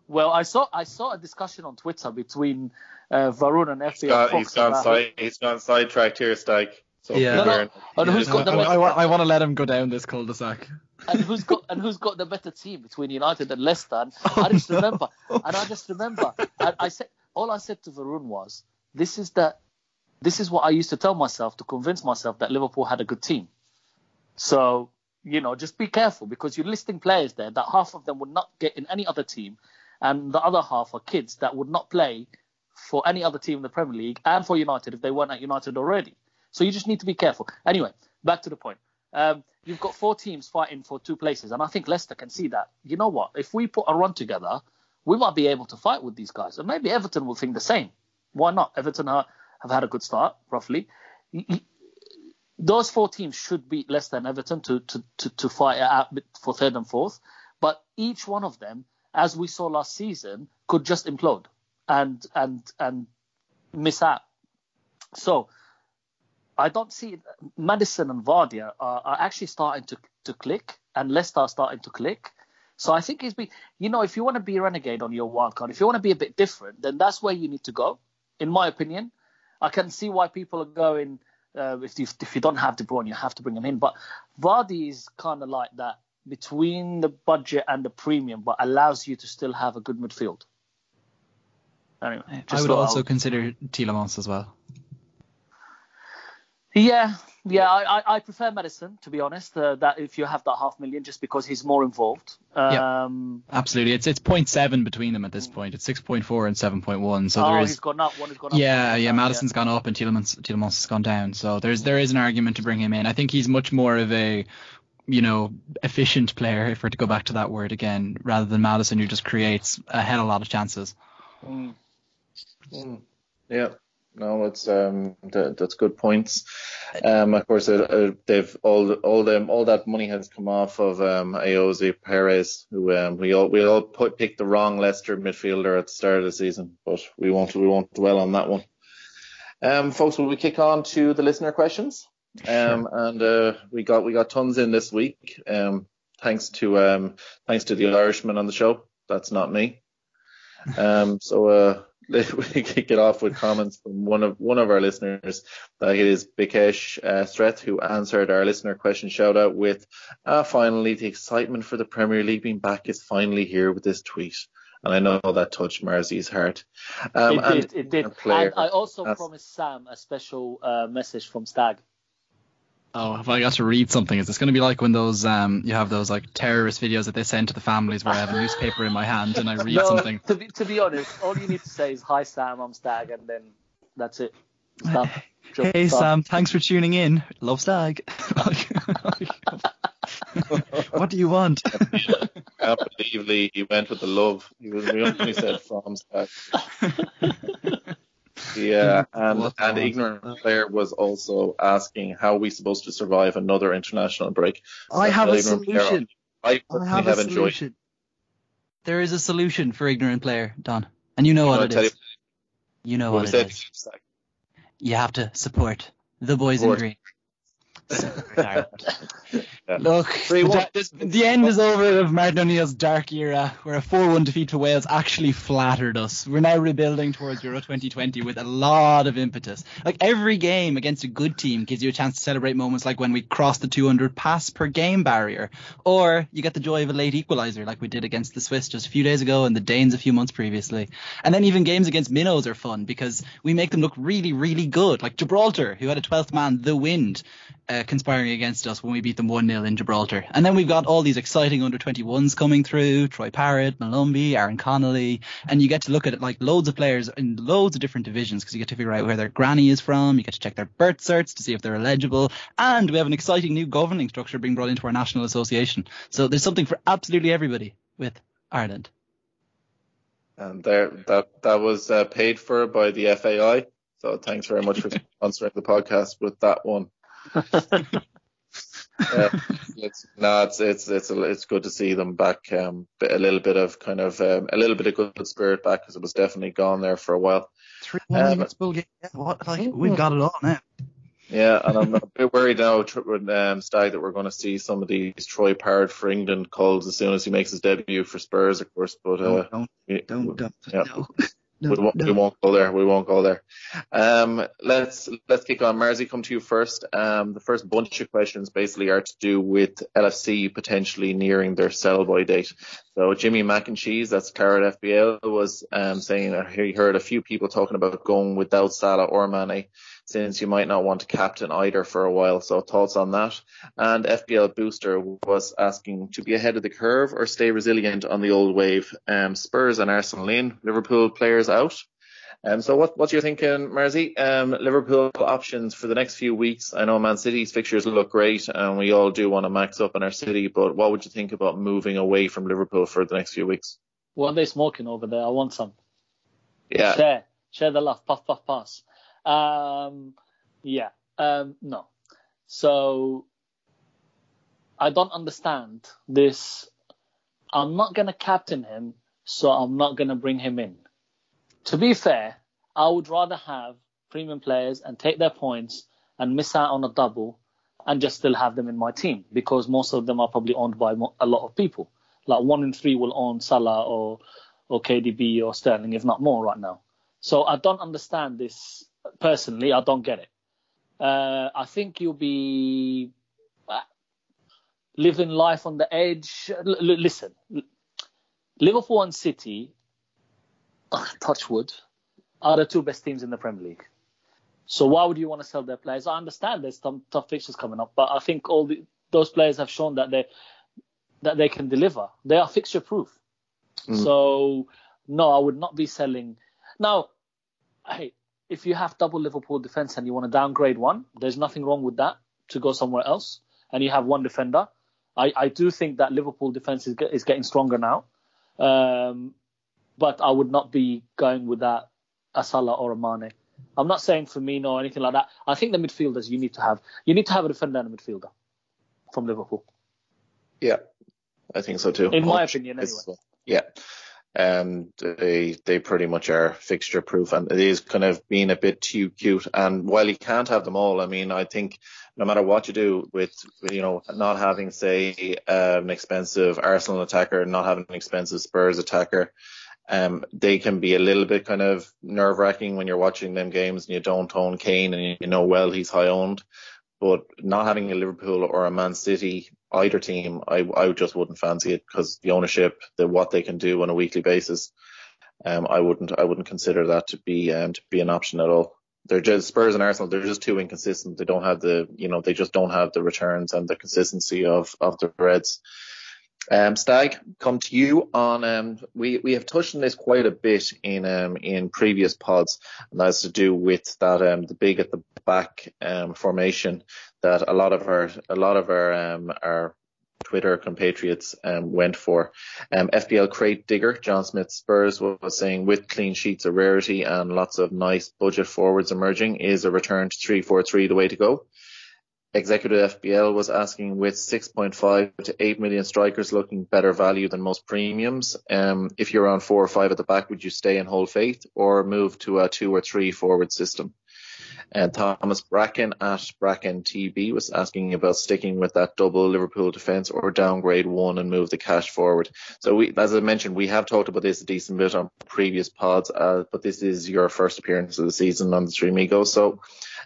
[SPEAKER 4] well, I saw I saw a discussion on Twitter between uh, Varun and FPL. He's
[SPEAKER 2] gone, he's gone, side, he's gone sidetracked here, Stike.
[SPEAKER 3] So yeah. No, no.
[SPEAKER 4] And who's got the
[SPEAKER 3] I, I, I, want to let him go down this cul-de-sac.
[SPEAKER 4] And who's got and who's got the better team between United and Leicester? And oh, I just no. remember, and I just remember, I, I said all I said to Varun was, "This is the, this is what I used to tell myself to convince myself that Liverpool had a good team." So you know, just be careful because you're listing players there that half of them would not get in any other team, and the other half are kids that would not play for any other team in the Premier League and for United if they weren't at United already. So you just need to be careful. Anyway, back to the point. Um, you've got four teams fighting for two places, and I think Leicester can see that. You know what? If we put a run together, we might be able to fight with these guys, and maybe Everton will think the same. Why not? Everton are, have had a good start, roughly. Those four teams should beat Leicester and Everton to to to, to fight out for third and fourth, but each one of them as we saw last season, could just implode and and and miss out. So I don't see Maddison and Vardy are, are actually starting to to click, and Leicester are starting to click. So I think it's be you know if you want to be a renegade on your wild card, if you want to be a bit different, then that's where you need to go. In my opinion, I can see why people are going. Uh, if you if you don't have De Bruyne, you have to bring him in. But Vardy is kind of like that between the budget and the premium, but allows you to still have a good midfield.
[SPEAKER 3] Anyway, I would also I'll... consider Tielemans as well.
[SPEAKER 4] Yeah, yeah, I, I prefer Maddison to be honest. Uh, that if you have that half million, just because he's more involved. Um,
[SPEAKER 3] yeah, absolutely. It's it's 0.7 between them at this point. It's 6.4 and 7.1. So
[SPEAKER 4] oh,
[SPEAKER 3] there is.
[SPEAKER 4] he's gone up. One has gone up.
[SPEAKER 3] Yeah, yeah. Maddison's yeah. gone up and Tielemans Tielemans has gone down. So there's there is an argument to bring him in. I think he's much more of a you know, efficient player, if we're to go back to that word again, rather than Maddison, who just creates a hell of a lot of chances.
[SPEAKER 2] Mm. Mm. Yeah, no, it's um, th- that's good points. Um, of course, uh, uh, they've all all them all that money has come off of um Ayoze Perez, who um we all we all put picked the wrong Leicester midfielder at the start of the season, but we won't we won't dwell on that one. Um, folks, will we kick on to the listener questions? Um, and uh, we got we got tons in this week. Um, thanks to um, thanks to the Irishman on the show. That's not me. Um, so uh, we kick it off with comments from one of one of our listeners. That is Bikesh uh, Streth, who answered our listener question shout out with, uh, "Finally, the excitement for the Premier League being back is finally here with this tweet." And I know that touched Marzi's heart. Um,
[SPEAKER 4] it
[SPEAKER 2] and
[SPEAKER 4] did, it did. And I also
[SPEAKER 2] that's-
[SPEAKER 4] promised Sam a special uh, message from Stag.
[SPEAKER 3] Oh, have I got to read something? Is this going to be like when those um you have those like terrorist videos that they send to the families where I have a newspaper in my hand and I read
[SPEAKER 4] no,
[SPEAKER 3] something?
[SPEAKER 4] To be, to be honest, all you need to say is, Hi Sam, I'm Stag, and then that's it. It's done. Job
[SPEAKER 3] Hey
[SPEAKER 4] done.
[SPEAKER 3] Sam, thanks for tuning in. Love Stag. what do you want?
[SPEAKER 2] can't believe Lee, he went with the love. He was we only said from Stag. Yeah, and ignorant player was also asking how are we supposed to survive another international break.
[SPEAKER 3] I have a solution.
[SPEAKER 2] I
[SPEAKER 3] I have
[SPEAKER 2] have,
[SPEAKER 3] a
[SPEAKER 2] enjoyed.
[SPEAKER 3] solution. There is a solution for ignorant player, Don, and you know
[SPEAKER 2] You
[SPEAKER 3] what it is. You know
[SPEAKER 2] What
[SPEAKER 3] what it You have to support the boys
[SPEAKER 2] Support.
[SPEAKER 3] in green.
[SPEAKER 2] Yeah.
[SPEAKER 3] Look, the, the end is over of Martin O'Neill's dark era, where a 4-1 defeat to Wales actually flattered us. We're now rebuilding towards Euro 2020 with a lot of impetus. Like every game against a good team gives you a chance to celebrate moments like when we crossed the 200 pass per game barrier, or you get the joy of a late equaliser like we did against the Swiss just a few days ago and the Danes a few months previously. And then even games against minnows are fun because we make them look really, really good. Like Gibraltar, who had a 12th man, the wind, uh, conspiring against us when we beat them 1-0 in Gibraltar. And then we've got all these exciting under 21s coming through, Troy Parrott, Malumbi, Aaron Connolly, and you get to look at it like loads of players in loads of different divisions because you get to figure out where their granny is from, you get to check their birth certs to see if they're eligible, and we have an exciting new governing structure being brought into our national association. So there's something for absolutely everybody with Ireland.
[SPEAKER 2] And there, that that was uh, paid for by the FAI. So thanks very much for sponsoring the podcast with that one. Uh, it's no, it's it's it's it's good to see them back. Um, a little bit of kind of um, a little bit of good spirit back because it was definitely gone there for a while.
[SPEAKER 3] Three
[SPEAKER 2] Um,
[SPEAKER 3] against Bulgaria. What? Like we've got it all now.
[SPEAKER 2] Yeah, and I'm a bit worried now, um, Stag, that we're going to see some of these Troy Parrott for England calls as soon as he makes his debut for Spurs, of course. But uh,
[SPEAKER 3] don't,
[SPEAKER 2] we-
[SPEAKER 3] don't, don't,
[SPEAKER 2] yeah.
[SPEAKER 3] no.
[SPEAKER 2] we, won't, we won't go there. We won't go there. Um, let's let's kick on. Marzi, come to you first. Um, the first bunch of questions basically are to do with LFC potentially nearing their sell by date. So Jimmy Mac and Cheese, that's Carrot FPL, was um, saying he heard a few people talking about going without Salah or Mane since you might not want to captain either for a while. So thoughts on that? And FPL Booster was asking to be ahead of the curve or stay resilient on the old wave. Um, Spurs and Arsenal in, Liverpool players out. Um, so what, what's your thinking, Marzi? Um, Liverpool options for the next few weeks. I know Man City's fixtures look great and we all do want to max up in our city, but what would you think about moving away from Liverpool for the next few weeks?
[SPEAKER 4] What are they smoking over there? I want some.
[SPEAKER 2] Yeah.
[SPEAKER 4] Share. Share the love. Puff, puff, pass. Um, yeah. Um, no. So I don't understand this. I'm not going to captain him, so I'm not going to bring him in. To be fair, I would rather have premium players and take their points and miss out on a double and just still have them in my team because most of them are probably owned by a lot of people. Like one in three will own Salah or or KDB or Sterling, if not more, right now. So I don't understand this personally. I don't get it. Uh, I think you'll be uh, living life on the edge. L- l- listen, Liverpool and City, touch wood, are the two best teams in the Premier League. So why would you want to sell their players? I understand there's some tough fixtures coming up, but I think all the, those players have shown that they that they can deliver. They are fixture proof.
[SPEAKER 2] Mm.
[SPEAKER 4] So no, I would not be selling. Now, hey, if you have double Liverpool defense and you want to downgrade one, there's nothing wrong with that to go somewhere else, and you have one defender. I, I do think that Liverpool defense is, is getting stronger now, um, but I would not be going with that a Salah or a Mane. I'm not saying Firmino or anything like that. I think the midfielders you need to have you need to have a defender and a midfielder from Liverpool.
[SPEAKER 2] Yeah. I think so too.
[SPEAKER 4] In my opinion, anyway.
[SPEAKER 2] Yeah. Um, they they pretty much are fixture proof, and it is kind of being a bit too cute. And while you can't have them all, I mean, I think no matter what you do with you know not having say an expensive Arsenal attacker, not having an expensive Spurs attacker, um, they can be a little bit kind of nerve wracking when you're watching them games and you don't own Kane and you know well he's high owned. But not having a Liverpool or a Man City either team, I, I just wouldn't fancy it because the ownership, the what they can do on a weekly basis, um, I wouldn't I wouldn't consider that to be um, to be an option at all. They're just Spurs and Arsenal. They're just too inconsistent. They don't have the you know they just don't have the returns and the consistency of of the Reds. Um, Stag, come to you on. Um, we we have touched on this quite a bit in um, in previous pods, and that's to do with that um, the big at the back um, formation that a lot of our a lot of our um, our Twitter compatriots um, went for. Um, FPL crate digger John Smith Spurs was saying with clean sheets a rarity and lots of nice budget forwards emerging is a return to three four three the way to go. Executive FPL was asking with 6.5 to 8 million strikers looking better value than most premiums. Um, if you're on four or five at the back, would you stay and hold faith or move to a two or three forward system? And Thomas Bracken at Bracken TB was asking about sticking with that double Liverpool defence or downgrade one and move the cash forward. So we, as I mentioned, we have talked about this a decent bit on previous pods, uh, but this is your first appearance of the season on the Three Migos. So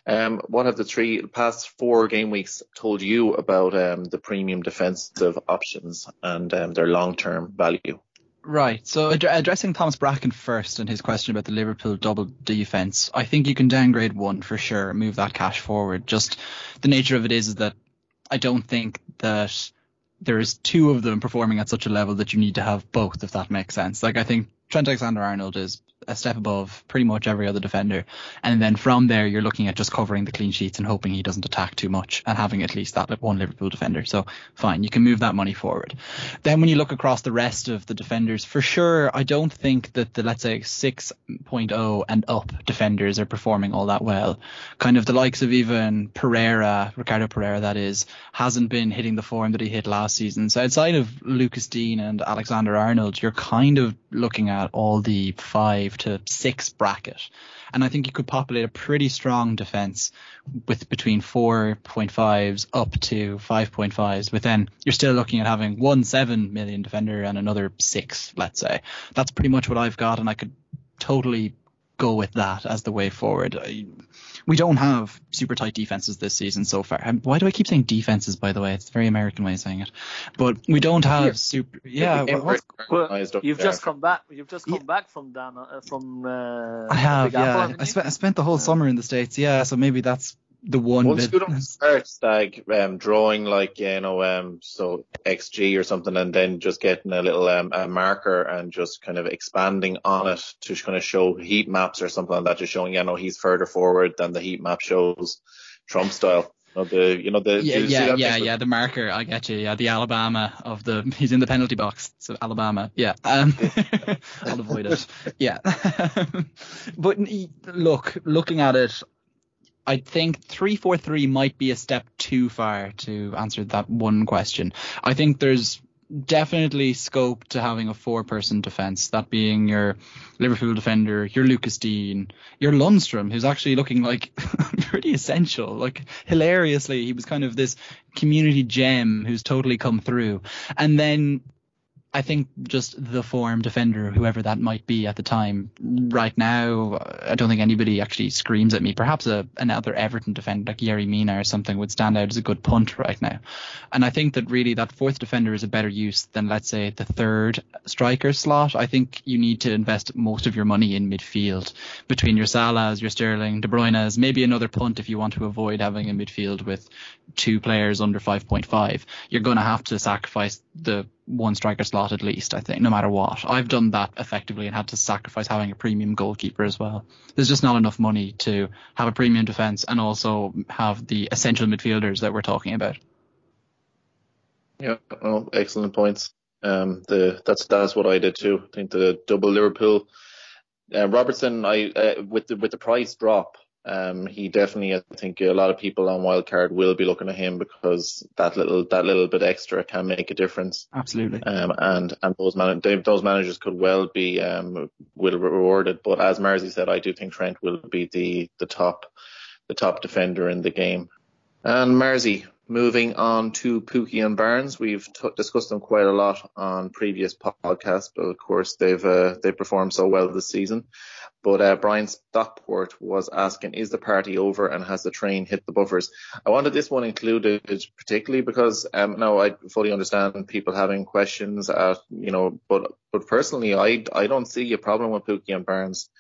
[SPEAKER 2] um, what have the three past four game weeks told you about um, the premium defensive options and um, their long-term value?
[SPEAKER 3] Right. So ad- addressing Thomas Bracken first and his question about the Liverpool double defense, I think you can downgrade one for sure, move that cash forward. Just the nature of it is, is that I don't think that there's two of them performing at such a level that you need to have both, if that makes sense. Like I think Trent Alexander-Arnold is a step above pretty much every other defender. And then from there, you're looking at just covering the clean sheets and hoping he doesn't attack too much and having at least that one Liverpool defender. So fine, you can move that money forward. Then when you look across the rest of the defenders, for sure, I don't think that the, let's say 6.0 and up defenders are performing all that well. Kind of the likes of even Pereira, Ricardo Pereira, that is, hasn't been hitting the form that he hit last season. So outside of Lucas Digne and Alexander Arnold, you're kind of looking at all the five to six bracket. And I think you could populate a pretty strong defense with between 4.5s up to 5.5s. But then you're still looking at having one 7 million defender and another six, let's say. That's pretty much what I've got. And I could totally go with that as the way forward. We don't have super tight defenses this season so far. Why do I keep saying defenses? By the way, it's a very American way of saying it. But we don't have super. Yeah,
[SPEAKER 4] well, you've just come back. You've just come yeah. back from Dan uh, from. Uh,
[SPEAKER 3] I have. Yeah, I spent I spent the whole summer in the states. Yeah, so maybe that's the one
[SPEAKER 2] Once
[SPEAKER 3] bit.
[SPEAKER 2] you start stag um, drawing like you know um so xg or something and then just getting a little um, a marker and just kind of expanding on it to kind of show heat maps or something like that just showing you know he's further forward than the heat map shows Trump style you know, the you know the
[SPEAKER 3] yeah yeah yeah yeah the marker I get you yeah the Alabama of the he's in the penalty box so Alabama yeah um I'll avoid it yeah but look looking at it I think 343 might be a step too far to answer that one question. I think there's definitely scope to having a four person defence, that being your Liverpool defender, your Lucas Digne, your Lundstram, who's actually looking like pretty essential. Like hilariously, he was kind of this community gem who's totally come through. And then I think just the form defender, whoever that might be at the time, right now, I don't think anybody actually screams at me. Perhaps a, another Everton defender like Yerry Mina or something would stand out as a good punt right now. And I think that really that fourth defender is a better use than, let's say, the third striker slot. I think you need to invest most of your money in midfield between your Salahs, your Sterling, De Bruyne's, maybe another punt if you want to avoid having a midfield with two players under 5.5. You're going to have to sacrifice the one striker slot at least, I think, no matter what. I've done that effectively and had to sacrifice having a premium goalkeeper as well. There's just not enough money to have a premium defence and also have the essential midfielders that we're talking about.
[SPEAKER 2] Yeah, well, excellent points. Um, the that's that's what I did too. I think the double Liverpool, uh, Robertson, I uh, with the with the price drop, Um, he definitely, I think, a lot of people on wildcard will be looking at him because that little that little bit extra can make a difference.
[SPEAKER 3] Absolutely.
[SPEAKER 2] Um, and and those man those managers could well be um will rewarded. But as Marzi said, I do think Trent will be the the top the top defender in the game. And Marzi, moving on to Pukki and Barnes, we've t- discussed them quite a lot on previous podcasts, but of course they've uh, they performed so well this season. But uh, Brian Stockport was asking, is the party over and has the train hit the buffers? I wanted this one included particularly because um, no, I fully understand people having questions at you know, but but personally, I I don't see a problem with Pukki and Barnes.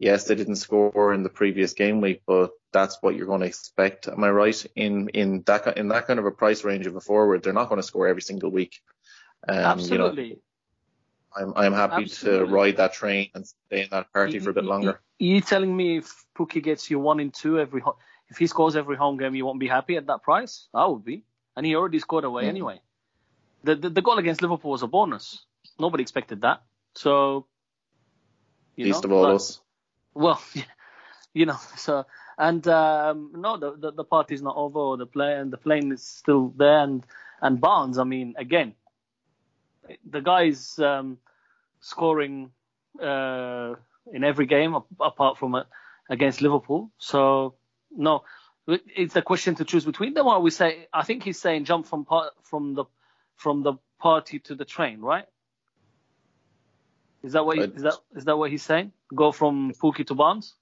[SPEAKER 2] Yes, they didn't score in the previous game week, but that's what you're going to expect. Am I right? In in that in that kind of a price range of a forward, they're not going to score every single week.
[SPEAKER 4] Um, Absolutely.
[SPEAKER 2] You know, I'm I'm happy Absolutely. to ride that train and stay in that party for a bit longer.
[SPEAKER 4] Are you telling me if Pukki gets you one in two every if he scores every home game, you won't be happy at that price? I would be, and he already scored away yeah. anyway. The, the, the goal against Liverpool was a bonus. Nobody expected that. So,
[SPEAKER 2] you least know, of all but, us.
[SPEAKER 4] Well, you know, so and um, no, the, the the party's not over. The play and the plane is still there, and and Barnes. I mean, again, the guy's um, scoring uh, in every game apart from uh, against Liverpool. So no, it's a question to choose between them. Or we say, I think he's saying jump from part, from the from the party to the train, right? Is that what he, is that is that what he's saying? Go from Pukki to Barnes?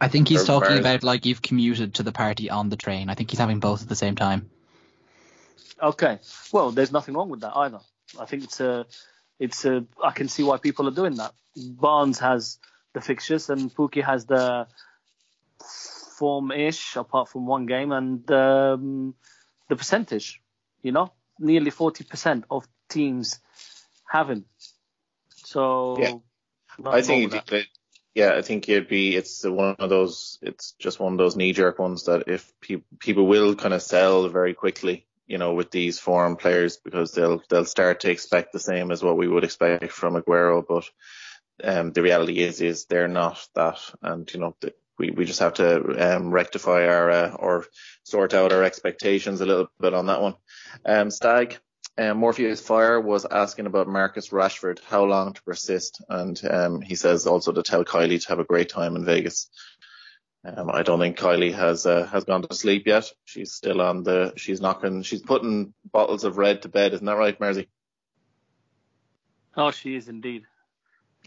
[SPEAKER 3] I think he's talking about like you've commuted to the party on the train. I think he's having both at the same time.
[SPEAKER 4] Okay. Well, there's nothing wrong with that either. I think it's a, it's a. I can see why people are doing that. Barnes has the fixtures and Pukki has the form-ish, apart from one game, and um, the percentage. You know, nearly 40% of teams have him. So
[SPEAKER 2] yeah, I think it, yeah, I think it'd be it's one of those. It's just one of those knee-jerk ones that if pe- people will kind of sell very quickly you know, with these foreign players because they'll they'll start to expect the same as what we would expect from Aguero. But um, the reality is is they're not that, and you know, the, we we just have to um, rectify our uh, or sort out our expectations a little bit on that one. Um, Stag. Um, Morpheus Fire was asking about Marcus Rashford, how long to persist, and um, he says also to tell Kylie to have a great time in Vegas. Um, I don't think Kylie has uh, has gone to sleep yet. She's still on the. She's knocking. She's putting bottles of red to bed. Isn't that right, Mersey?
[SPEAKER 4] Oh, she is indeed.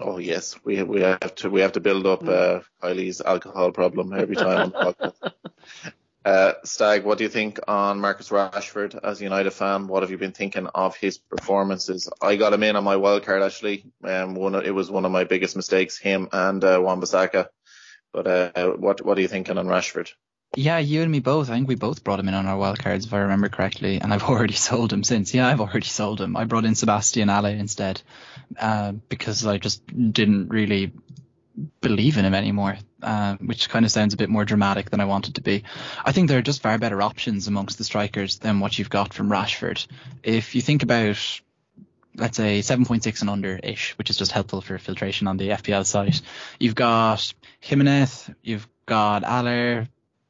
[SPEAKER 2] Oh yes, we we have to we have to build up uh, Kylie's alcohol problem every time on the podcast. Uh, Stag, what do you think on Marcus Rashford as a United fan? What have you been thinking of his performances? I got him in on my wild card actually. Um, one it was one of my biggest mistakes. Him and uh, Wan-Bissaka but uh, what what are you thinking on Rashford?
[SPEAKER 3] Yeah, you and me both. I think we both brought him in on our wild cards, if I remember correctly, and I've already sold him since. Yeah, I've already sold him. I brought in Sebastien Haller instead uh, because I just didn't really believe in him anymore, uh, which kind of sounds a bit more dramatic than I wanted to be. I think there are just far better options amongst the strikers than what you've got from Rashford. If you think about let's say 7.6 and under ish, which is just helpful for filtration on the FPL site. You've got Jimenez, you've got Haller,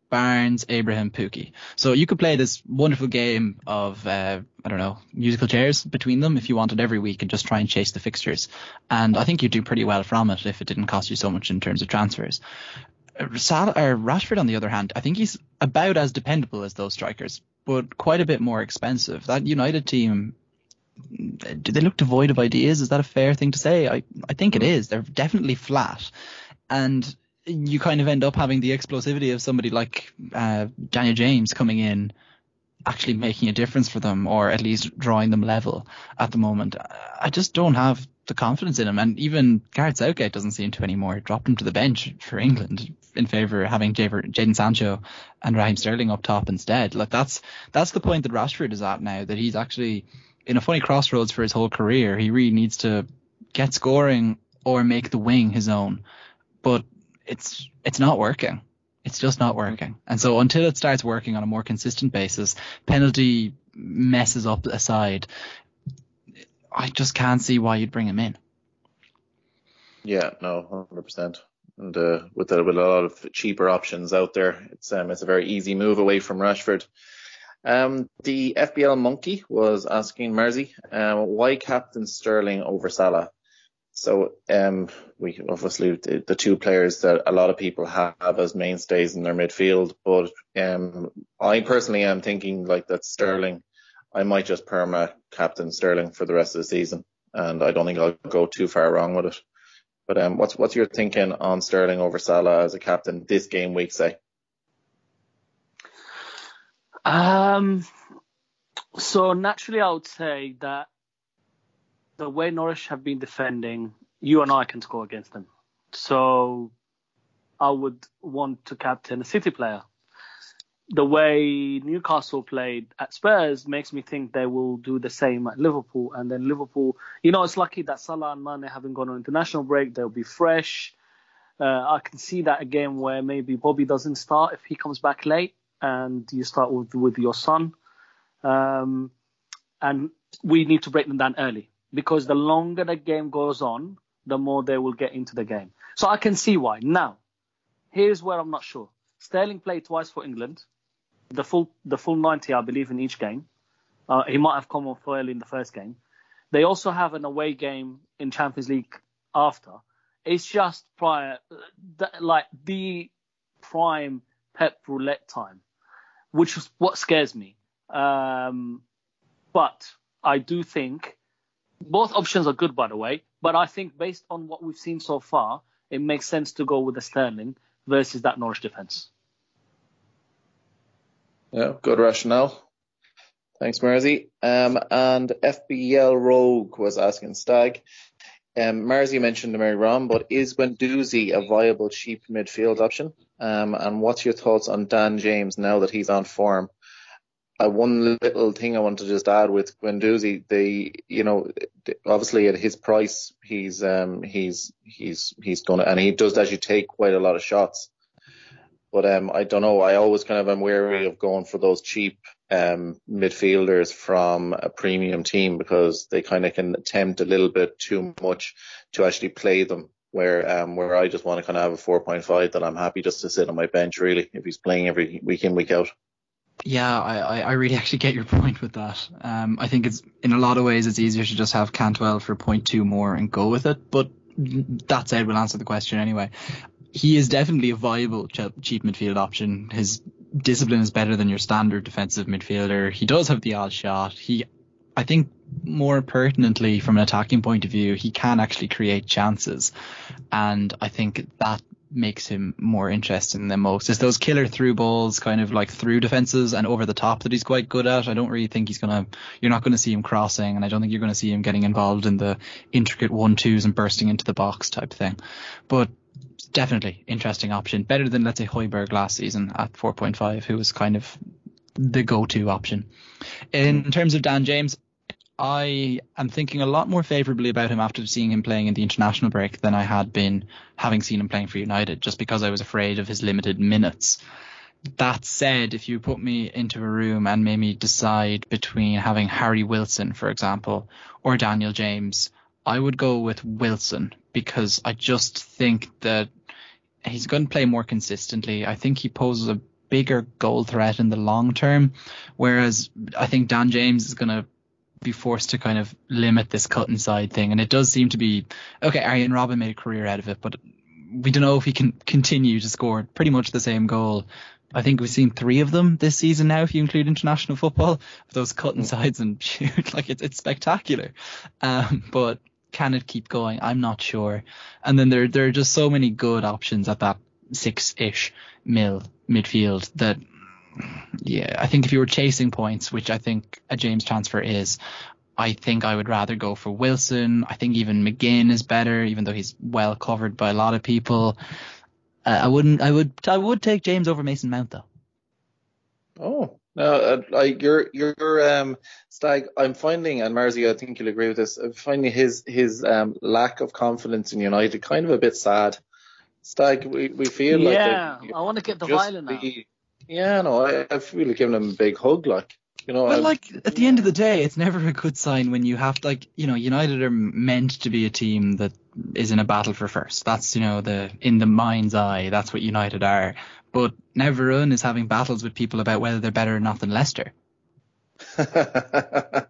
[SPEAKER 3] Barnes, Abraham, Pukki. So you could play this wonderful game of, uh, I don't know, musical chairs between them if you wanted every week and just try and chase the fixtures. And I think you'd do pretty well from it if it didn't cost you so much in terms of transfers. Sal- or Rashford, on the other hand, I think he's about as dependable as those strikers, but quite a bit more expensive. That United team do they look devoid of ideas? Is that a fair thing to say? I, I think it mm. They're definitely flat. And you kind of end up having the explosivity of somebody like uh, Daniel James coming in, actually making a difference for them, or at least drawing them level at the moment. I just don't have the confidence in him. And even Gareth Southgate doesn't seem to anymore. Dropped him to the bench for England in favour of having Jadon Sancho and Raheem Sterling up top instead. Like that's that's the point that Rashford is at now. That he's actually in a funny crossroads for his whole career. He really needs to get scoring or make the wing his own. But it's it's not working. It's just not working. And so until it starts working on a more consistent basis, penalty messes up aside, I just can't see why you'd bring him in.
[SPEAKER 2] Yeah, no, hundred percent. and uh, with, a, with a lot of cheaper options out there, it's um, it's a very easy move away from Rashford. Um, the FPL monkey was asking Mersey, um, why captain Sterling over Salah? So um, we obviously the, the, two players that a lot of people have as mainstays in their midfield, but um, I personally am thinking like that Sterling. I might just perma captain Sterling for the rest of the season, and I don't think I'll go too far wrong with it. But um, what's what's your thinking on Sterling over Salah as a captain this game week, say?
[SPEAKER 4] Um, so naturally, I would say that the way Norwich have been defending, you and I can score against them. So I would want to captain a City player. The way Newcastle played at Spurs makes me think they will do the same at Liverpool. And then Liverpool, you know, it's lucky that Salah and Mane haven't gone on international break. They'll be fresh. Uh, I can see that again where maybe Bobby doesn't start if he comes back late and you start with, with your son. Um, and we need to break them down early because the longer the game goes on, the more they will get into the game. So I can see why. Now, here's where I'm not sure. Sterling played twice for England, the full the full 90, I believe, in each game. Uh, he might have come off early in the first game. They also have an away game in Champions League after. It's just prior, like the prime Pep roulette time, which is what scares me. Um, but I do think both options are good, by the way. But I think based on what we've seen so far, it makes sense to go with the Sterling versus that Norwich defence.
[SPEAKER 2] Yeah, good rationale. Thanks, Mersey. Um, and FPL Rogue was asking Stag. Um, mentioned the Mary Rom, but is Guendouzi a viable cheap midfield option? Um, and what's your thoughts on Dan James now that he's on form? uh, one little thing I want to just add with Guendouzi, they, you know, obviously at his price, he's, um, he's, he's, he's gonna, and he does actually take quite a lot of shots. But, um, I don't know. I always kind of am wary of going for those cheap, um, midfielders from a premium team because they kind of can tempt a little bit too much to actually play them. Where, um, where I just want to kind of have a 4.5 that I'm happy just to sit on my bench really if he's playing every week in, week out.
[SPEAKER 3] Yeah, I, I really actually get your point with that. Um, I think it's in a lot of ways it's easier to just have Cantwell for 0.2 more and go with it. But that said, we'll answer the question anyway. He is definitely a viable cheap midfield option. His discipline is better than your standard defensive midfielder. He does have the odd shot. He, I think, more pertinently from an attacking point of view, he can actually create chances, and I think that makes him more interesting than most is those killer through balls, kind of like through defenses and over the top that he's quite good at. I don't really think he's gonna, you're not gonna see him crossing, and I don't think you're gonna see him getting involved in the intricate one twos and bursting into the box type thing. But definitely interesting option, better than let's say Højbjerg last season at 4.5, who was kind of the go-to option. In mm. terms of Dan James, I am thinking a lot more favourably about him after seeing him playing in the international break than I had been having seen him playing for United, just because I was afraid of his limited minutes. That said, if you put me into a room and made me decide between having Harry Wilson, for example, or Daniel James, I would go with Wilson because I just think that he's going to play more consistently. I think he poses a bigger goal threat in the long term, whereas I think Dan James is going to be forced to kind of limit this cut inside thing. And it does seem to be okay. Arjen Robben made a career out of it, but we don't know if he can continue to score pretty much the same goal. I think we've seen three of them this season now, if you include international football, those cut insides and shoot. Like it's it's spectacular. Um, but can it keep going? I'm not sure. And then there there are just so many good options at that six ish mil midfield that yeah, I think if you were chasing points, which I think a James transfer is, I think I would rather go for Wilson. I think even McGinn is better, even though he's well covered by a lot of people. Uh, I wouldn't. I would. I would take James over Mason Mount though.
[SPEAKER 2] Oh no, uh, like your your um stag. I'm finding, and Marzi, I think you'll agree with this. I'm finding his his um lack of confidence in United kind of a bit sad. Stag, we we feel
[SPEAKER 4] yeah,
[SPEAKER 2] like
[SPEAKER 4] yeah. I want to get the violin out.
[SPEAKER 2] Yeah, no, I, I've really given him a big hug, like. You know,
[SPEAKER 3] well, like at the end of the day, it's never a good sign when you have like you know United are meant to be a team that is in a battle for first. That's you know the in the mind's eye. That's what United are. But now Varun is having battles with people about whether they're better or not than Leicester.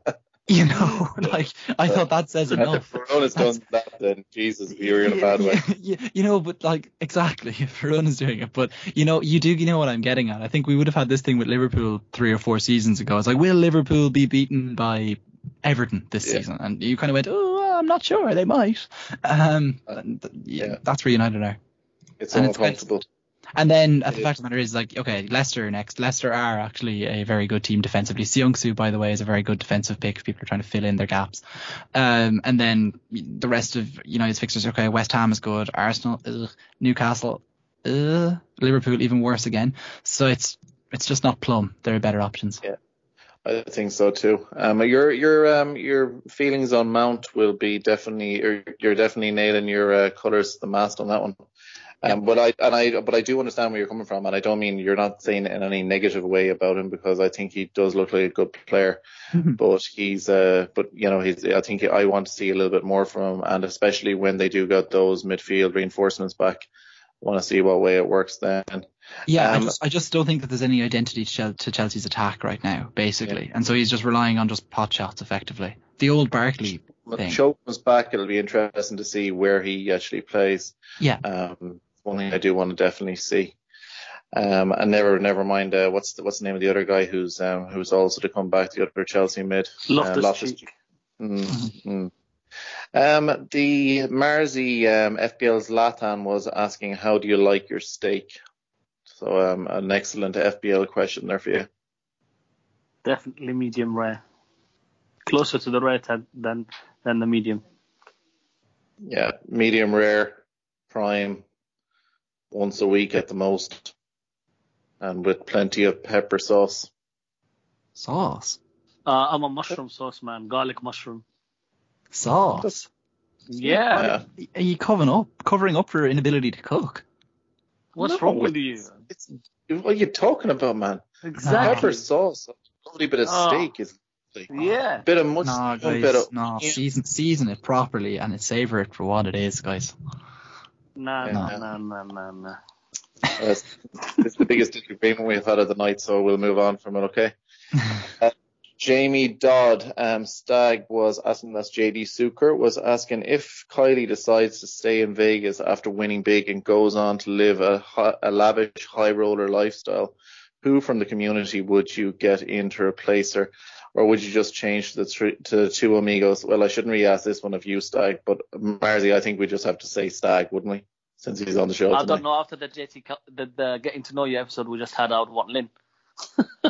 [SPEAKER 3] You know, like I thought that says enough. if.
[SPEAKER 2] Verona's done that, then Jesus, you're in a bad way.
[SPEAKER 3] Yeah, you know, but like exactly, if Varun is doing it. But you know, you do, you know what I'm getting at. I think we would have had this thing with Liverpool three or four seasons ago. It's like, will Liverpool be beaten by Everton this
[SPEAKER 2] Yeah.
[SPEAKER 3] season? And you kind of went, oh, I'm not sure. They might. Um, and yeah, that's where United are.
[SPEAKER 2] It's
[SPEAKER 3] And it's
[SPEAKER 2] uncomfortable.
[SPEAKER 3] And then uh, the fact of the matter is, like, okay, Leicester next. Leicester are actually a very good team defensively. Söyüncü, by the way, is a very good defensive pick if people are trying to fill in their gaps. Um, and then the rest of United's fixtures, okay, West Ham is good, Arsenal, ugh, Newcastle, ugh, Liverpool even worse again. So it's it's just not plum. There are better options. Yeah.
[SPEAKER 2] I think so too. Um, your your um your feelings on Mount will be definitely or you're definitely nailing your uh, colours to the mast on that one. Um, but I and I but I do understand where you're coming from, and I don't mean you're not saying in any negative way about him because I think he does look like a good player. but he's uh but you know he's I think I want to see a little bit more from him, and especially when they do get those midfield reinforcements back, want to see what way it works then.
[SPEAKER 3] Yeah, I
[SPEAKER 2] Um,
[SPEAKER 3] just I just don't think that there's any identity to, Chelsea's attack right now, basically. And so he's just relying on just pot shots, effectively. The old Barkley
[SPEAKER 2] When
[SPEAKER 3] thing.
[SPEAKER 2] Show comes back, it'll be interesting to see where he actually plays.
[SPEAKER 3] Yeah.
[SPEAKER 2] Um, one thing I do want to definitely see. Um, and never, never mind. Uh, what's the, what's the name of the other guy who's um, who's also to come back? The other Chelsea mid,
[SPEAKER 4] Loftus
[SPEAKER 2] uh,
[SPEAKER 4] Cheek.
[SPEAKER 2] Mm, mm. Um, the Marzi um, FPL Zlatan was asking, "How do you like your steak?" So, um, an excellent FPL question there for you.
[SPEAKER 4] Definitely medium rare. Closer to the rare than, than the medium.
[SPEAKER 2] Yeah, medium rare, prime, once a week at the most, and with plenty of pepper sauce.
[SPEAKER 3] Sauce.
[SPEAKER 4] Uh, I'm a mushroom sauce man, garlic mushroom.
[SPEAKER 3] Sauce.
[SPEAKER 4] Yeah.
[SPEAKER 2] Yeah.
[SPEAKER 3] Are you covering up, covering up for your inability to cook?
[SPEAKER 4] What's
[SPEAKER 2] No,
[SPEAKER 4] wrong with you?
[SPEAKER 2] It's, what are you talking about, man?
[SPEAKER 4] Exactly.
[SPEAKER 2] Pepper sauce, a lovely bit of
[SPEAKER 4] Oh.
[SPEAKER 2] steak is lovely.
[SPEAKER 4] Yeah.
[SPEAKER 2] bit of much,
[SPEAKER 3] No,
[SPEAKER 2] a
[SPEAKER 3] guys,
[SPEAKER 2] bit of
[SPEAKER 3] no. Season, season it properly and savor it for what it is, guys.
[SPEAKER 4] Nah,
[SPEAKER 2] Yeah.
[SPEAKER 4] nah, nah, nah, nah, nah.
[SPEAKER 2] That's, it's the biggest disagreement we've had of the night, so we'll move on from it, okay? Uh, Jamie Dodd, um, Stag was asking, that's JD Suker, was asking if Kylie decides to stay in Vegas after winning big and goes on to live a, a lavish high roller lifestyle, who from the community would you get in to replace her? Or would you just change the, three, to the two amigos? Well, I shouldn't really ask this one of you, Stag, but Marzi, I think we just have to say Stag, wouldn't we? Since he's on the show
[SPEAKER 4] I
[SPEAKER 2] tonight.
[SPEAKER 4] don't know. After the JT, the, the getting to know you episode we just had out, what Lynn.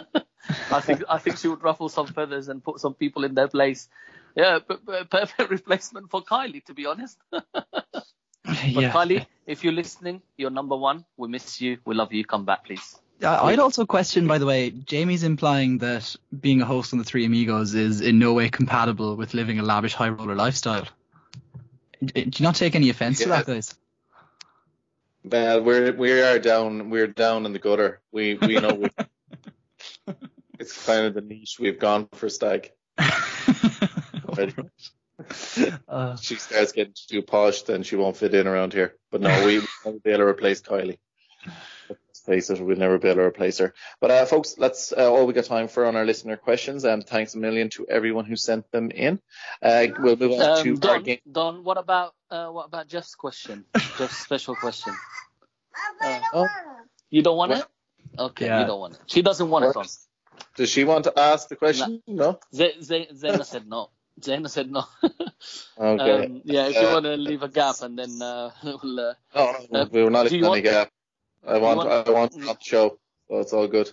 [SPEAKER 4] I think I think she would ruffle some feathers and put some people in their place. Yeah, but, but perfect replacement for Kylie, to be honest. but
[SPEAKER 3] yeah.
[SPEAKER 4] Kylie, if you're listening, you're number one. We miss you. We love you. Come back, please.
[SPEAKER 3] I- I'd also question, by the way, Jamie's implying that being a host on the Three Amigos is in no way compatible with living a lavish high roller lifestyle. Do you not take any offense to that, guys?
[SPEAKER 2] Well, we're we are down we're down in the gutter. We we know we, it's kind of the niche we've gone for stag.
[SPEAKER 3] Uh,
[SPEAKER 2] She starts getting too posh, then she won't fit in around here. But no, we will be able to replace Kylie. Let's it, we'll never be able to replace her. But uh, folks, that's uh, all we got time for on our listener questions, and thanks a million to everyone who sent them in. Uh, we'll move on
[SPEAKER 4] Um,
[SPEAKER 2] to our
[SPEAKER 4] Don,
[SPEAKER 2] game.
[SPEAKER 4] Don, what about uh, what about Jeff's question? Jeff's special question. Uh,
[SPEAKER 2] Oh,
[SPEAKER 4] you don't want
[SPEAKER 2] What?
[SPEAKER 4] it? Okay,
[SPEAKER 3] Yeah.
[SPEAKER 4] you don't want it. She doesn't want it, Don.
[SPEAKER 2] does she want to ask the question? No.
[SPEAKER 4] Z- Z- Zena said no. Zena said no.
[SPEAKER 2] Okay.
[SPEAKER 4] um, yeah, if you
[SPEAKER 2] Uh,
[SPEAKER 4] want to leave a gap and then uh, we'll, uh,
[SPEAKER 2] No, no,
[SPEAKER 4] Uh,
[SPEAKER 2] we were not
[SPEAKER 4] do
[SPEAKER 2] in
[SPEAKER 4] you
[SPEAKER 2] any
[SPEAKER 4] want-
[SPEAKER 2] gap. I want,
[SPEAKER 4] want-
[SPEAKER 2] I want it on show, so it's all good.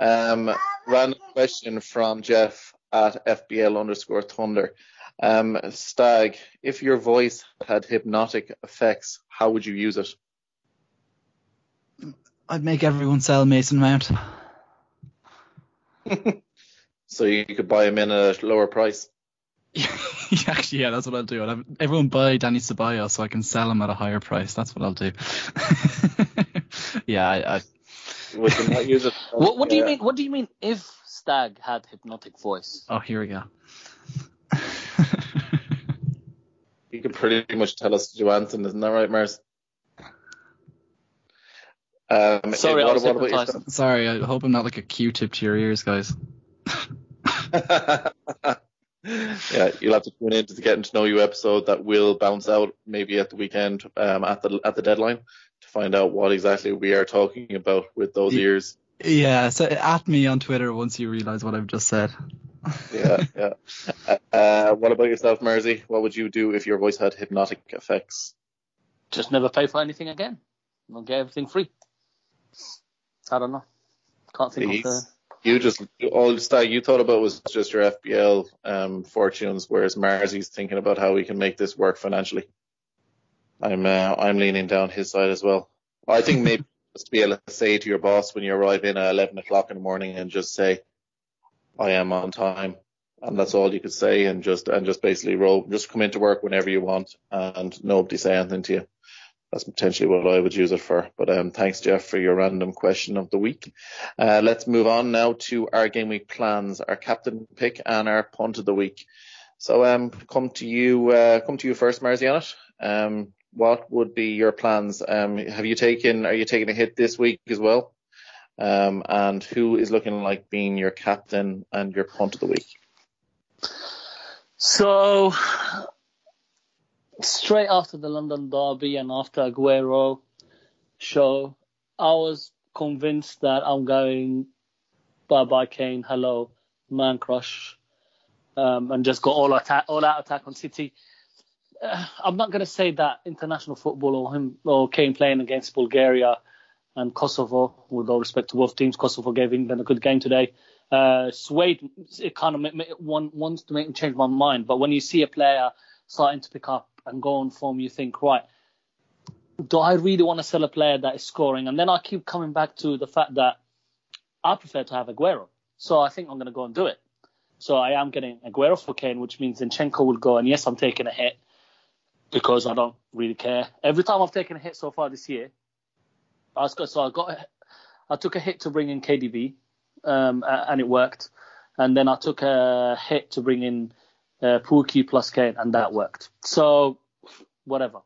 [SPEAKER 2] Um, random question from Jeff at FPL underscore Thunder. Um, Stag, if your voice had hypnotic effects, how would you use it?
[SPEAKER 3] I'd make everyone sell Mason Mount.
[SPEAKER 2] So you could buy him in at a lower price.
[SPEAKER 3] Actually, yeah, that's what I'll do. I'll have everyone buy Dani Ceballos so I can sell him at a higher price. That's what I'll do. yeah, I, I,
[SPEAKER 2] Would you not use it?
[SPEAKER 4] what, what do you mean? What do you mean if Stag had hypnotic voice?
[SPEAKER 3] oh, here we go.
[SPEAKER 2] You could pretty much tell us to do anything, isn't that right, Mars? Um,
[SPEAKER 4] Sorry, I
[SPEAKER 2] what,
[SPEAKER 4] was
[SPEAKER 2] what about
[SPEAKER 3] Sorry, I hope I'm not like a Q-tip to your ears, guys.
[SPEAKER 2] yeah, you'll have to tune in to the Getting to Know You episode that will bounce out maybe at the weekend um, at the at the deadline to find out what exactly we are talking about with those
[SPEAKER 3] Ye-
[SPEAKER 2] ears.
[SPEAKER 3] Yeah, so at me on Twitter once you realise what I've just said.
[SPEAKER 2] Yeah, yeah. Uh, what about yourself, Mersey? What would you do if your voice had hypnotic effects?
[SPEAKER 4] Just never pay for anything again. I'll get everything free. I don't know. Can't think
[SPEAKER 2] Please.
[SPEAKER 4] of the.
[SPEAKER 2] You just all the stuff you thought about was just your FPL um, fortunes, whereas Marzy's thinking about how we can make this work financially. I'm uh, I'm leaning down his side as well. I think maybe just be able to say to your boss when you arrive in at 11 o'clock in the morning and just say, I am on time, and that's all you could say, and just and just basically roll, just come into work whenever you want, and nobody say anything to you. That's potentially what I would use it for. But um, thanks, Jeff, for your random question of the week. Uh, let's move on now to our game week plans, our captain pick, and our punt of the week. So um, come to you, uh, come to you first, Marzianet. Um, what would be your plans? Um, have you taken? Are you taking a hit this week as well? Um, and who is looking like being your captain and your punt of the week?
[SPEAKER 4] So, straight after the London Derby and after Aguero show, I was convinced that I'm going bye bye Kane, hello, man crush, um, and just go all attack, all out attack on City. I'm not going to say that international football or him or Kane playing against Bulgaria and Kosovo, with all respect to both teams, Kosovo gave England a good game today. Uh, swayed, it kind of ma- ma- one, wants to make me change my mind. But when you see a player starting to pick up and go on form, you think, right, do I really want to sell a player that is scoring? And then I keep coming back to the fact that I prefer to have Aguero. So I think I'm going to go and do it. So I am getting Aguero for Kane, which means Zinchenko will go. And yes, I'm taking a hit because I don't really care. Every time I've taken a hit so far this year, I so I got, I took a hit to bring in KDB, um, and it worked. And then I took a hit to bring in uh, Pukki plus Kane, and that worked. So whatever,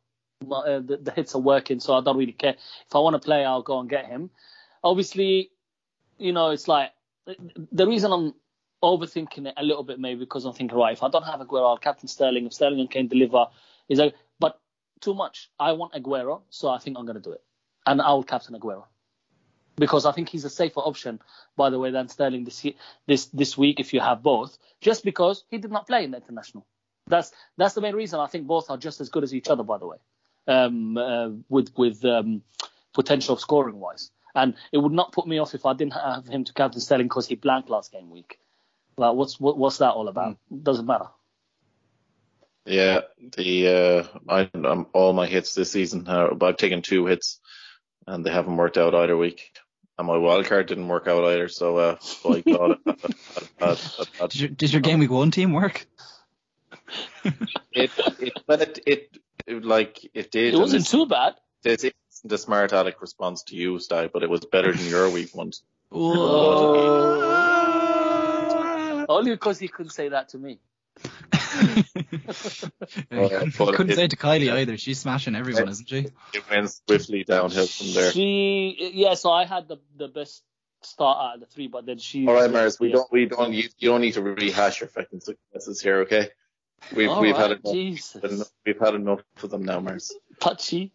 [SPEAKER 4] uh, the, the hits are working, so I don't really care. If I want to play, I'll go and get him. Obviously, you know, it's like the reason I'm overthinking it a little bit, maybe because I'm thinking, right, if I don't have Aguero, I'll captain Sterling. If Sterling and Kane deliver, is like, but too much. I want Aguero, so I think I'm going to do it, and I'll captain Aguero because I think he's a safer option, by the way, than Sterling this this this week if you have both, just because he did not play in the international. That's that's the main reason. I think both are just as good as each other, by the way, um, uh, with with um, potential scoring wise. And it would not put me off if I didn't have him to captain Sterling because he blanked last game week. Like, what's what, what's that all about? Doesn't matter.
[SPEAKER 2] Yeah, the uh, I, um, all my hits this season, uh, I've taken two hits, and they haven't worked out either week. And my wild card didn't work out either, so uh, by God, I- I- I- I-
[SPEAKER 3] Did your, did your game week one team work?
[SPEAKER 2] it, it, well, it, it, it, like it did.
[SPEAKER 4] It wasn't too bad.
[SPEAKER 2] it's, it's the smart addict response to you, Sty, but it was better than your week ones.
[SPEAKER 4] Only because he couldn't say that to me.
[SPEAKER 3] You couldn't, couldn't
[SPEAKER 2] it-
[SPEAKER 3] say to Kylie either. She's smashing everyone, isn't she?
[SPEAKER 2] It went swiftly downhill from there.
[SPEAKER 4] She, yeah. So I had the the best start out of the three, but then she.
[SPEAKER 2] All right, Mars, we don't, we don't, you, you don't need to rehash your fucking successes here, okay? We've,
[SPEAKER 4] All
[SPEAKER 2] we've
[SPEAKER 4] right,
[SPEAKER 2] had enough.
[SPEAKER 4] Jesus.
[SPEAKER 2] We've had enough of them now, Mars.
[SPEAKER 4] Touchy.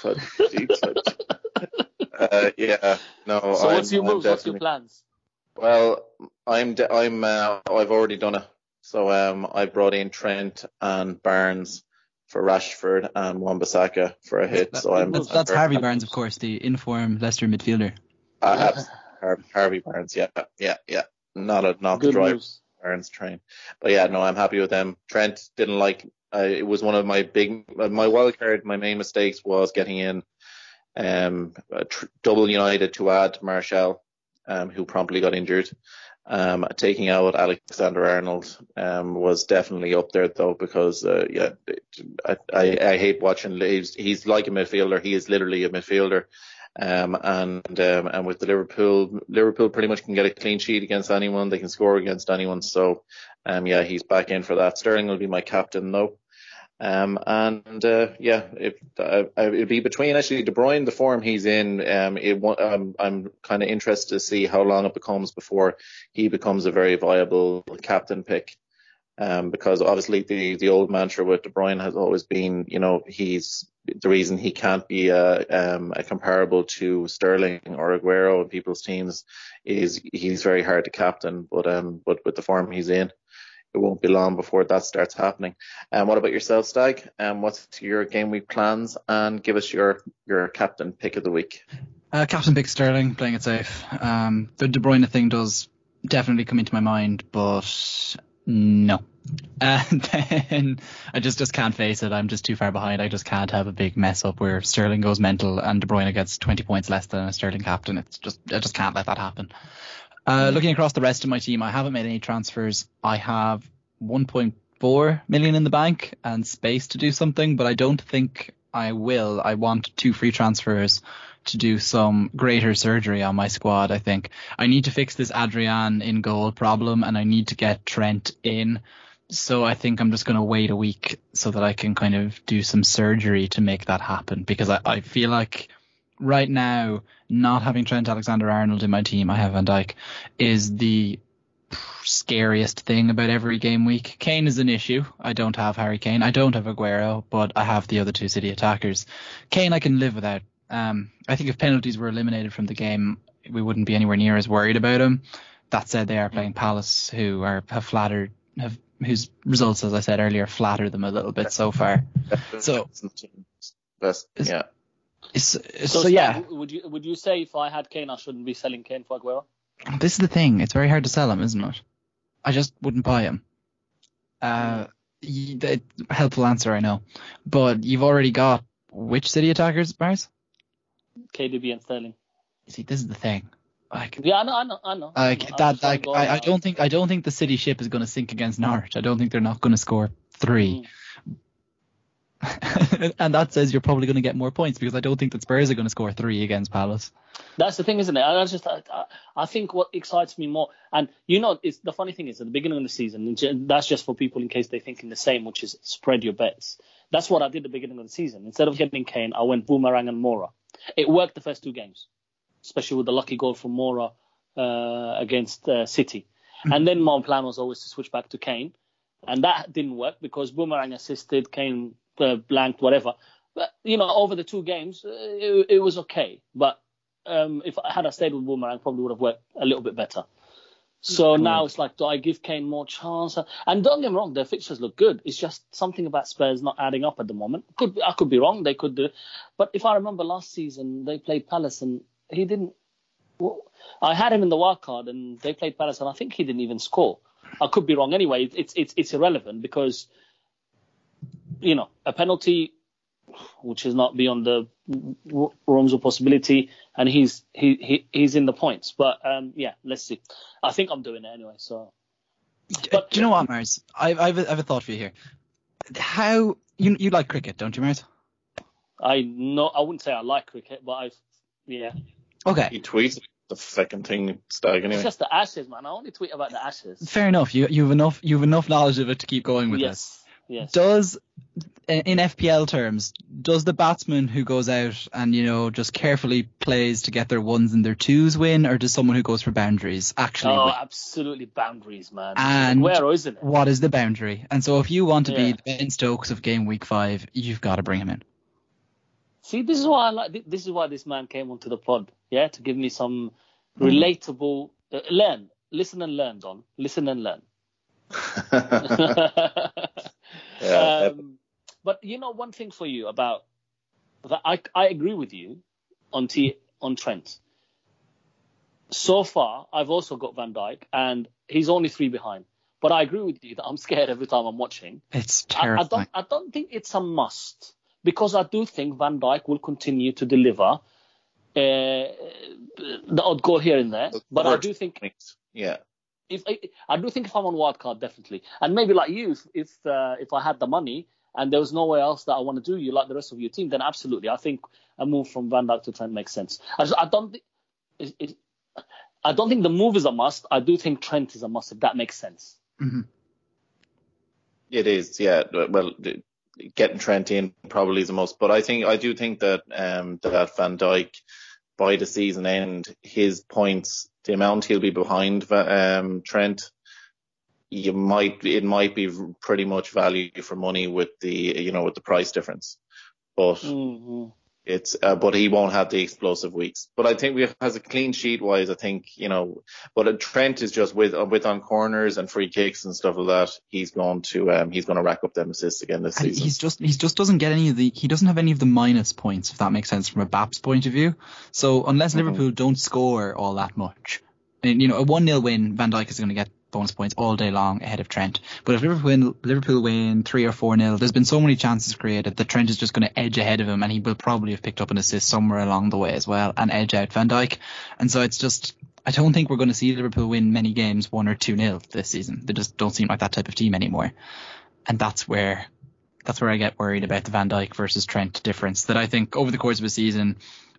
[SPEAKER 2] Touchy, touchy. uh, yeah, no.
[SPEAKER 4] So
[SPEAKER 2] I'm,
[SPEAKER 4] what's your
[SPEAKER 2] I'm
[SPEAKER 4] moves? What's your plans?
[SPEAKER 2] Well, I'm de- I'm uh, I've already done it. So, um, I brought in Trent and Barnes for Rashford and Wan-Bissaka for a hit. So I'm.
[SPEAKER 3] That's, that's Harvey Barnes, of course, the inform Leicester midfielder.
[SPEAKER 2] I have Harvey Barnes. Yeah, yeah, yeah. Not a, not the
[SPEAKER 4] Good
[SPEAKER 2] drive.
[SPEAKER 4] moves.
[SPEAKER 2] Barnes train. But yeah, no, I'm happy with them. Trent didn't like. Uh, it was one of my big, my wild card. My main mistakes was getting in um a tr- double United to add Martial, um, who promptly got injured. Um, taking out Alexander Arnold um, was definitely up there though because uh, yeah, I, I, I hate watching. He's, he's like a midfielder. He is literally a midfielder. Um, and um, and with the Liverpool, Liverpool pretty much can get a clean sheet against anyone. They can score against anyone. So, um, yeah, he's back in for that. Sterling will be my captain though. Um, and uh, yeah, it, uh, it'd be between actually De Bruyne, the form he's in. Um, it, um, I'm kind of interested to see how long it becomes before he becomes a very viable captain pick. Um, because obviously the, the old mantra with De Bruyne has always been, you know, he's the reason he can't be a, um, a comparable to Sterling or Aguero in people's teams is he's very hard to captain. But um, but with the form he's in, it won't be long before that starts happening. And um, what about yourself, Stag? Um, what's your game week plans? And give us your your captain pick of the week.
[SPEAKER 3] Uh, captain pick Sterling, playing it safe. Um, the De Bruyne thing does definitely come into my mind, but no. And then I just just can't face it. I'm just too far behind. I just can't have a big mess up where Sterling goes mental and De Bruyne gets 20 points less than a Sterling captain. It's just I just can't let that happen. Uh, looking across the rest of my team, I haven't made any transfers. I have 1.4 million in the bank and space to do something, but I don't think I will. I want two free transfers to do some greater surgery on my squad. I think I need to fix this Adrian in goal problem, and I need to get Trent in. So I think I'm just going to wait a week so that I can kind of do some surgery to make that happen because I, I feel like right now, not having Trent Alexander-Arnold in my team, I have Van Dijk, is the scariest thing about every game week. Kane is an issue. I don't have Harry Kane. I don't have Aguero, but I have the other two City attackers. Kane I can live without. Um, I think if penalties were eliminated from the game, we wouldn't be anywhere near as worried about him. That said, they are playing Palace, who are have flattered, have whose results, as I said earlier, flatter them a little bit so far. So,
[SPEAKER 2] Best, yeah.
[SPEAKER 4] So, so, yeah. Would you would you say if I had Kane, I shouldn't be selling Kane for Aguero?
[SPEAKER 3] This is the thing. It's very hard to sell him, isn't it? I just wouldn't buy him. Uh, the helpful answer, I know, but you've already got which city attackers, Mars?
[SPEAKER 4] KDB and Sterling.
[SPEAKER 3] See, this is the thing. Like,
[SPEAKER 4] yeah, I know, I know, I know.
[SPEAKER 3] Like that, like, I, I, don't think, I don't think the City ship is going to sink against Norwich. I don't think they're not going to score three. Mm. and that says you're probably going to get more points because I don't think that Spurs are going to score three against Palace.
[SPEAKER 4] That's the thing, isn't it? I just, I, I think what excites me more, and you know, it's the funny thing is at the beginning of the season, that's just for people in case they're thinking the same, which is spread your bets. That's what I did at the beginning of the season. Instead of getting Kane, I went Boomerang and Moura. It worked the first two games, especially with the lucky goal from Moura uh, against uh, City. Mm-hmm. And then my plan was always to switch back to Kane, and that didn't work because Boomerang assisted, Kane uh, blanked, whatever. But you know, over the two games, uh, it, it was okay. But um, if I had I stayed with Boomerang, probably would have worked a little bit better. So mm-hmm. now it's like, do I give Kane more chance? And don't get me wrong, their fixtures look good. It's just something about Spurs not adding up at the moment. Could I could be wrong. They could do, but if I remember last season, they played Palace and he didn't. Well, I had him in the wild card and they played Palace and I think he didn't even score. I could be wrong. Anyway, it's it's it's irrelevant because you know, a penalty, which is not beyond the realms of possibility, and he's he, he he's in the points. But um, yeah, let's see. I think I'm doing it anyway. So.
[SPEAKER 3] But, Do you know what, Mars? I, I've, I have a thought for you here. How you you like cricket, don't you, Mars?
[SPEAKER 4] I know. I wouldn't say I like cricket, but I've yeah.
[SPEAKER 3] Okay.
[SPEAKER 2] He tweets the fucking thing stag anyway.
[SPEAKER 4] It's just the ashes, man. I only tweet about the ashes.
[SPEAKER 3] Fair enough. You you've enough you've enough knowledge of it to keep going with
[SPEAKER 4] yes. Yes.
[SPEAKER 3] Does in FPL terms, does the batsman who goes out and you know just carefully plays to get their ones and their twos win, or does someone who goes for boundaries actually?
[SPEAKER 4] Oh,
[SPEAKER 3] win?
[SPEAKER 4] absolutely boundaries, man.
[SPEAKER 3] And
[SPEAKER 4] where isn't it?
[SPEAKER 3] What is the boundary? And so if you want to yeah. be the Ben Stokes of game week five, you've got to bring him in.
[SPEAKER 4] See, this is why I like. This is why this man came onto the pod, yeah, to give me some relatable. Uh, learn, listen and learn, Don. Listen and learn.
[SPEAKER 2] Yeah.
[SPEAKER 4] Um, but you know, one thing for you about that, I I agree with you on T on Trent. So far, I've also got Van Dijk, and he's only three behind. But I agree with you that I'm scared every time I'm watching.
[SPEAKER 3] It's terrifying.
[SPEAKER 4] I, I don't I don't think it's a must because I do think Van Dijk will continue to deliver. Uh, the odd goal here and there, but I do think
[SPEAKER 2] yeah
[SPEAKER 4] if I, I do think if I'm on wildcard, definitely, and maybe like you, if if, uh, if I had the money and there was nowhere else that I want to do, you like the rest of your team, then absolutely, I think a move from Van Dijk to Trent makes sense. I, just, I don't think it, it, I don't think the move is a must. I do think Trent is a must, if that makes sense.
[SPEAKER 3] Mm-hmm.
[SPEAKER 2] It is, yeah. Well, getting Trent in probably is the most. But I think I do think that um, that Van Dijk by the season end, his points, the amount he'll be behind um, Trent, you might it might be pretty much value for money with the you know with the price difference. But
[SPEAKER 4] Mm-hmm.
[SPEAKER 2] It's uh, but he won't have the explosive weeks. But I think we has a clean sheet wise. I think you know, but uh, Trent is just with uh, with on corners and free kicks and stuff like that. He's going to um he's going to rack up them assists again this
[SPEAKER 3] And
[SPEAKER 2] season.
[SPEAKER 3] he's just he just doesn't get any of the he doesn't have any of the minus points if that makes sense from a BAPS point of view. So unless
[SPEAKER 2] Mhm.
[SPEAKER 3] Liverpool don't score all that much, and you know a one 0 win, Van Dijk is going to get bonus points all day long ahead of Trent. But if Liverpool win, Liverpool win three or four nil, there's been so many chances created that Trent is just going to edge ahead of him, and he will probably have picked up an assist somewhere along the way as well and edge out Van Dijk. And so it's just. I don't think we're going to see Liverpool win many games one or two nil this season. They just don't seem like that type of team anymore, and that's where that's where I get worried about the Van Dijk versus Trent difference. That I think over the course of a season,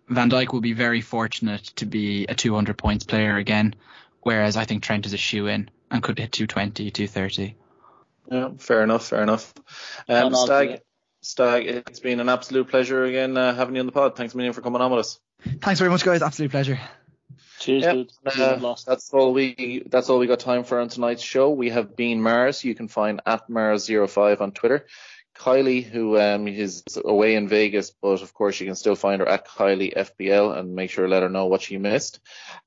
[SPEAKER 3] Van Dijk will be very fortunate to be a 200 points player again, whereas I think Trent is a shoe in and could hit 220, 230.
[SPEAKER 2] Yeah, fair enough, fair enough. Um, Stag. Stag, it's been an absolute pleasure again uh, having you on the pod. Thanks a million for coming on with us.
[SPEAKER 3] Thanks very much, guys. Absolute pleasure.
[SPEAKER 4] Cheers,
[SPEAKER 2] Yep.
[SPEAKER 4] dude.
[SPEAKER 2] Uh, that's all we that's all we got time for on tonight's show. We have been Mars. You can find at Mars05 on Twitter. Kylie, who um, is away in Vegas, but of course you can still find her at Kylie FPL and make sure to let her know what she missed.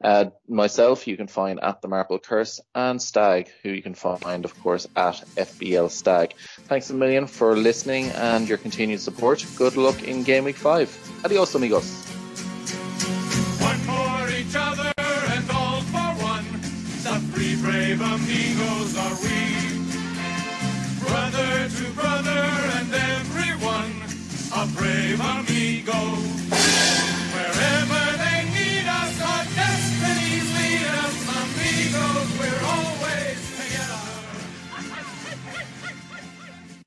[SPEAKER 2] Uh, myself, you can find at the Marple Curse and Stag, who you can find, of course, at FPL Stag. Thanks a million for listening and your continued support. Good luck in Game Week 5. Adios, amigos.
[SPEAKER 1] One for each other and all for one. The three brave amigos are we. Amigo.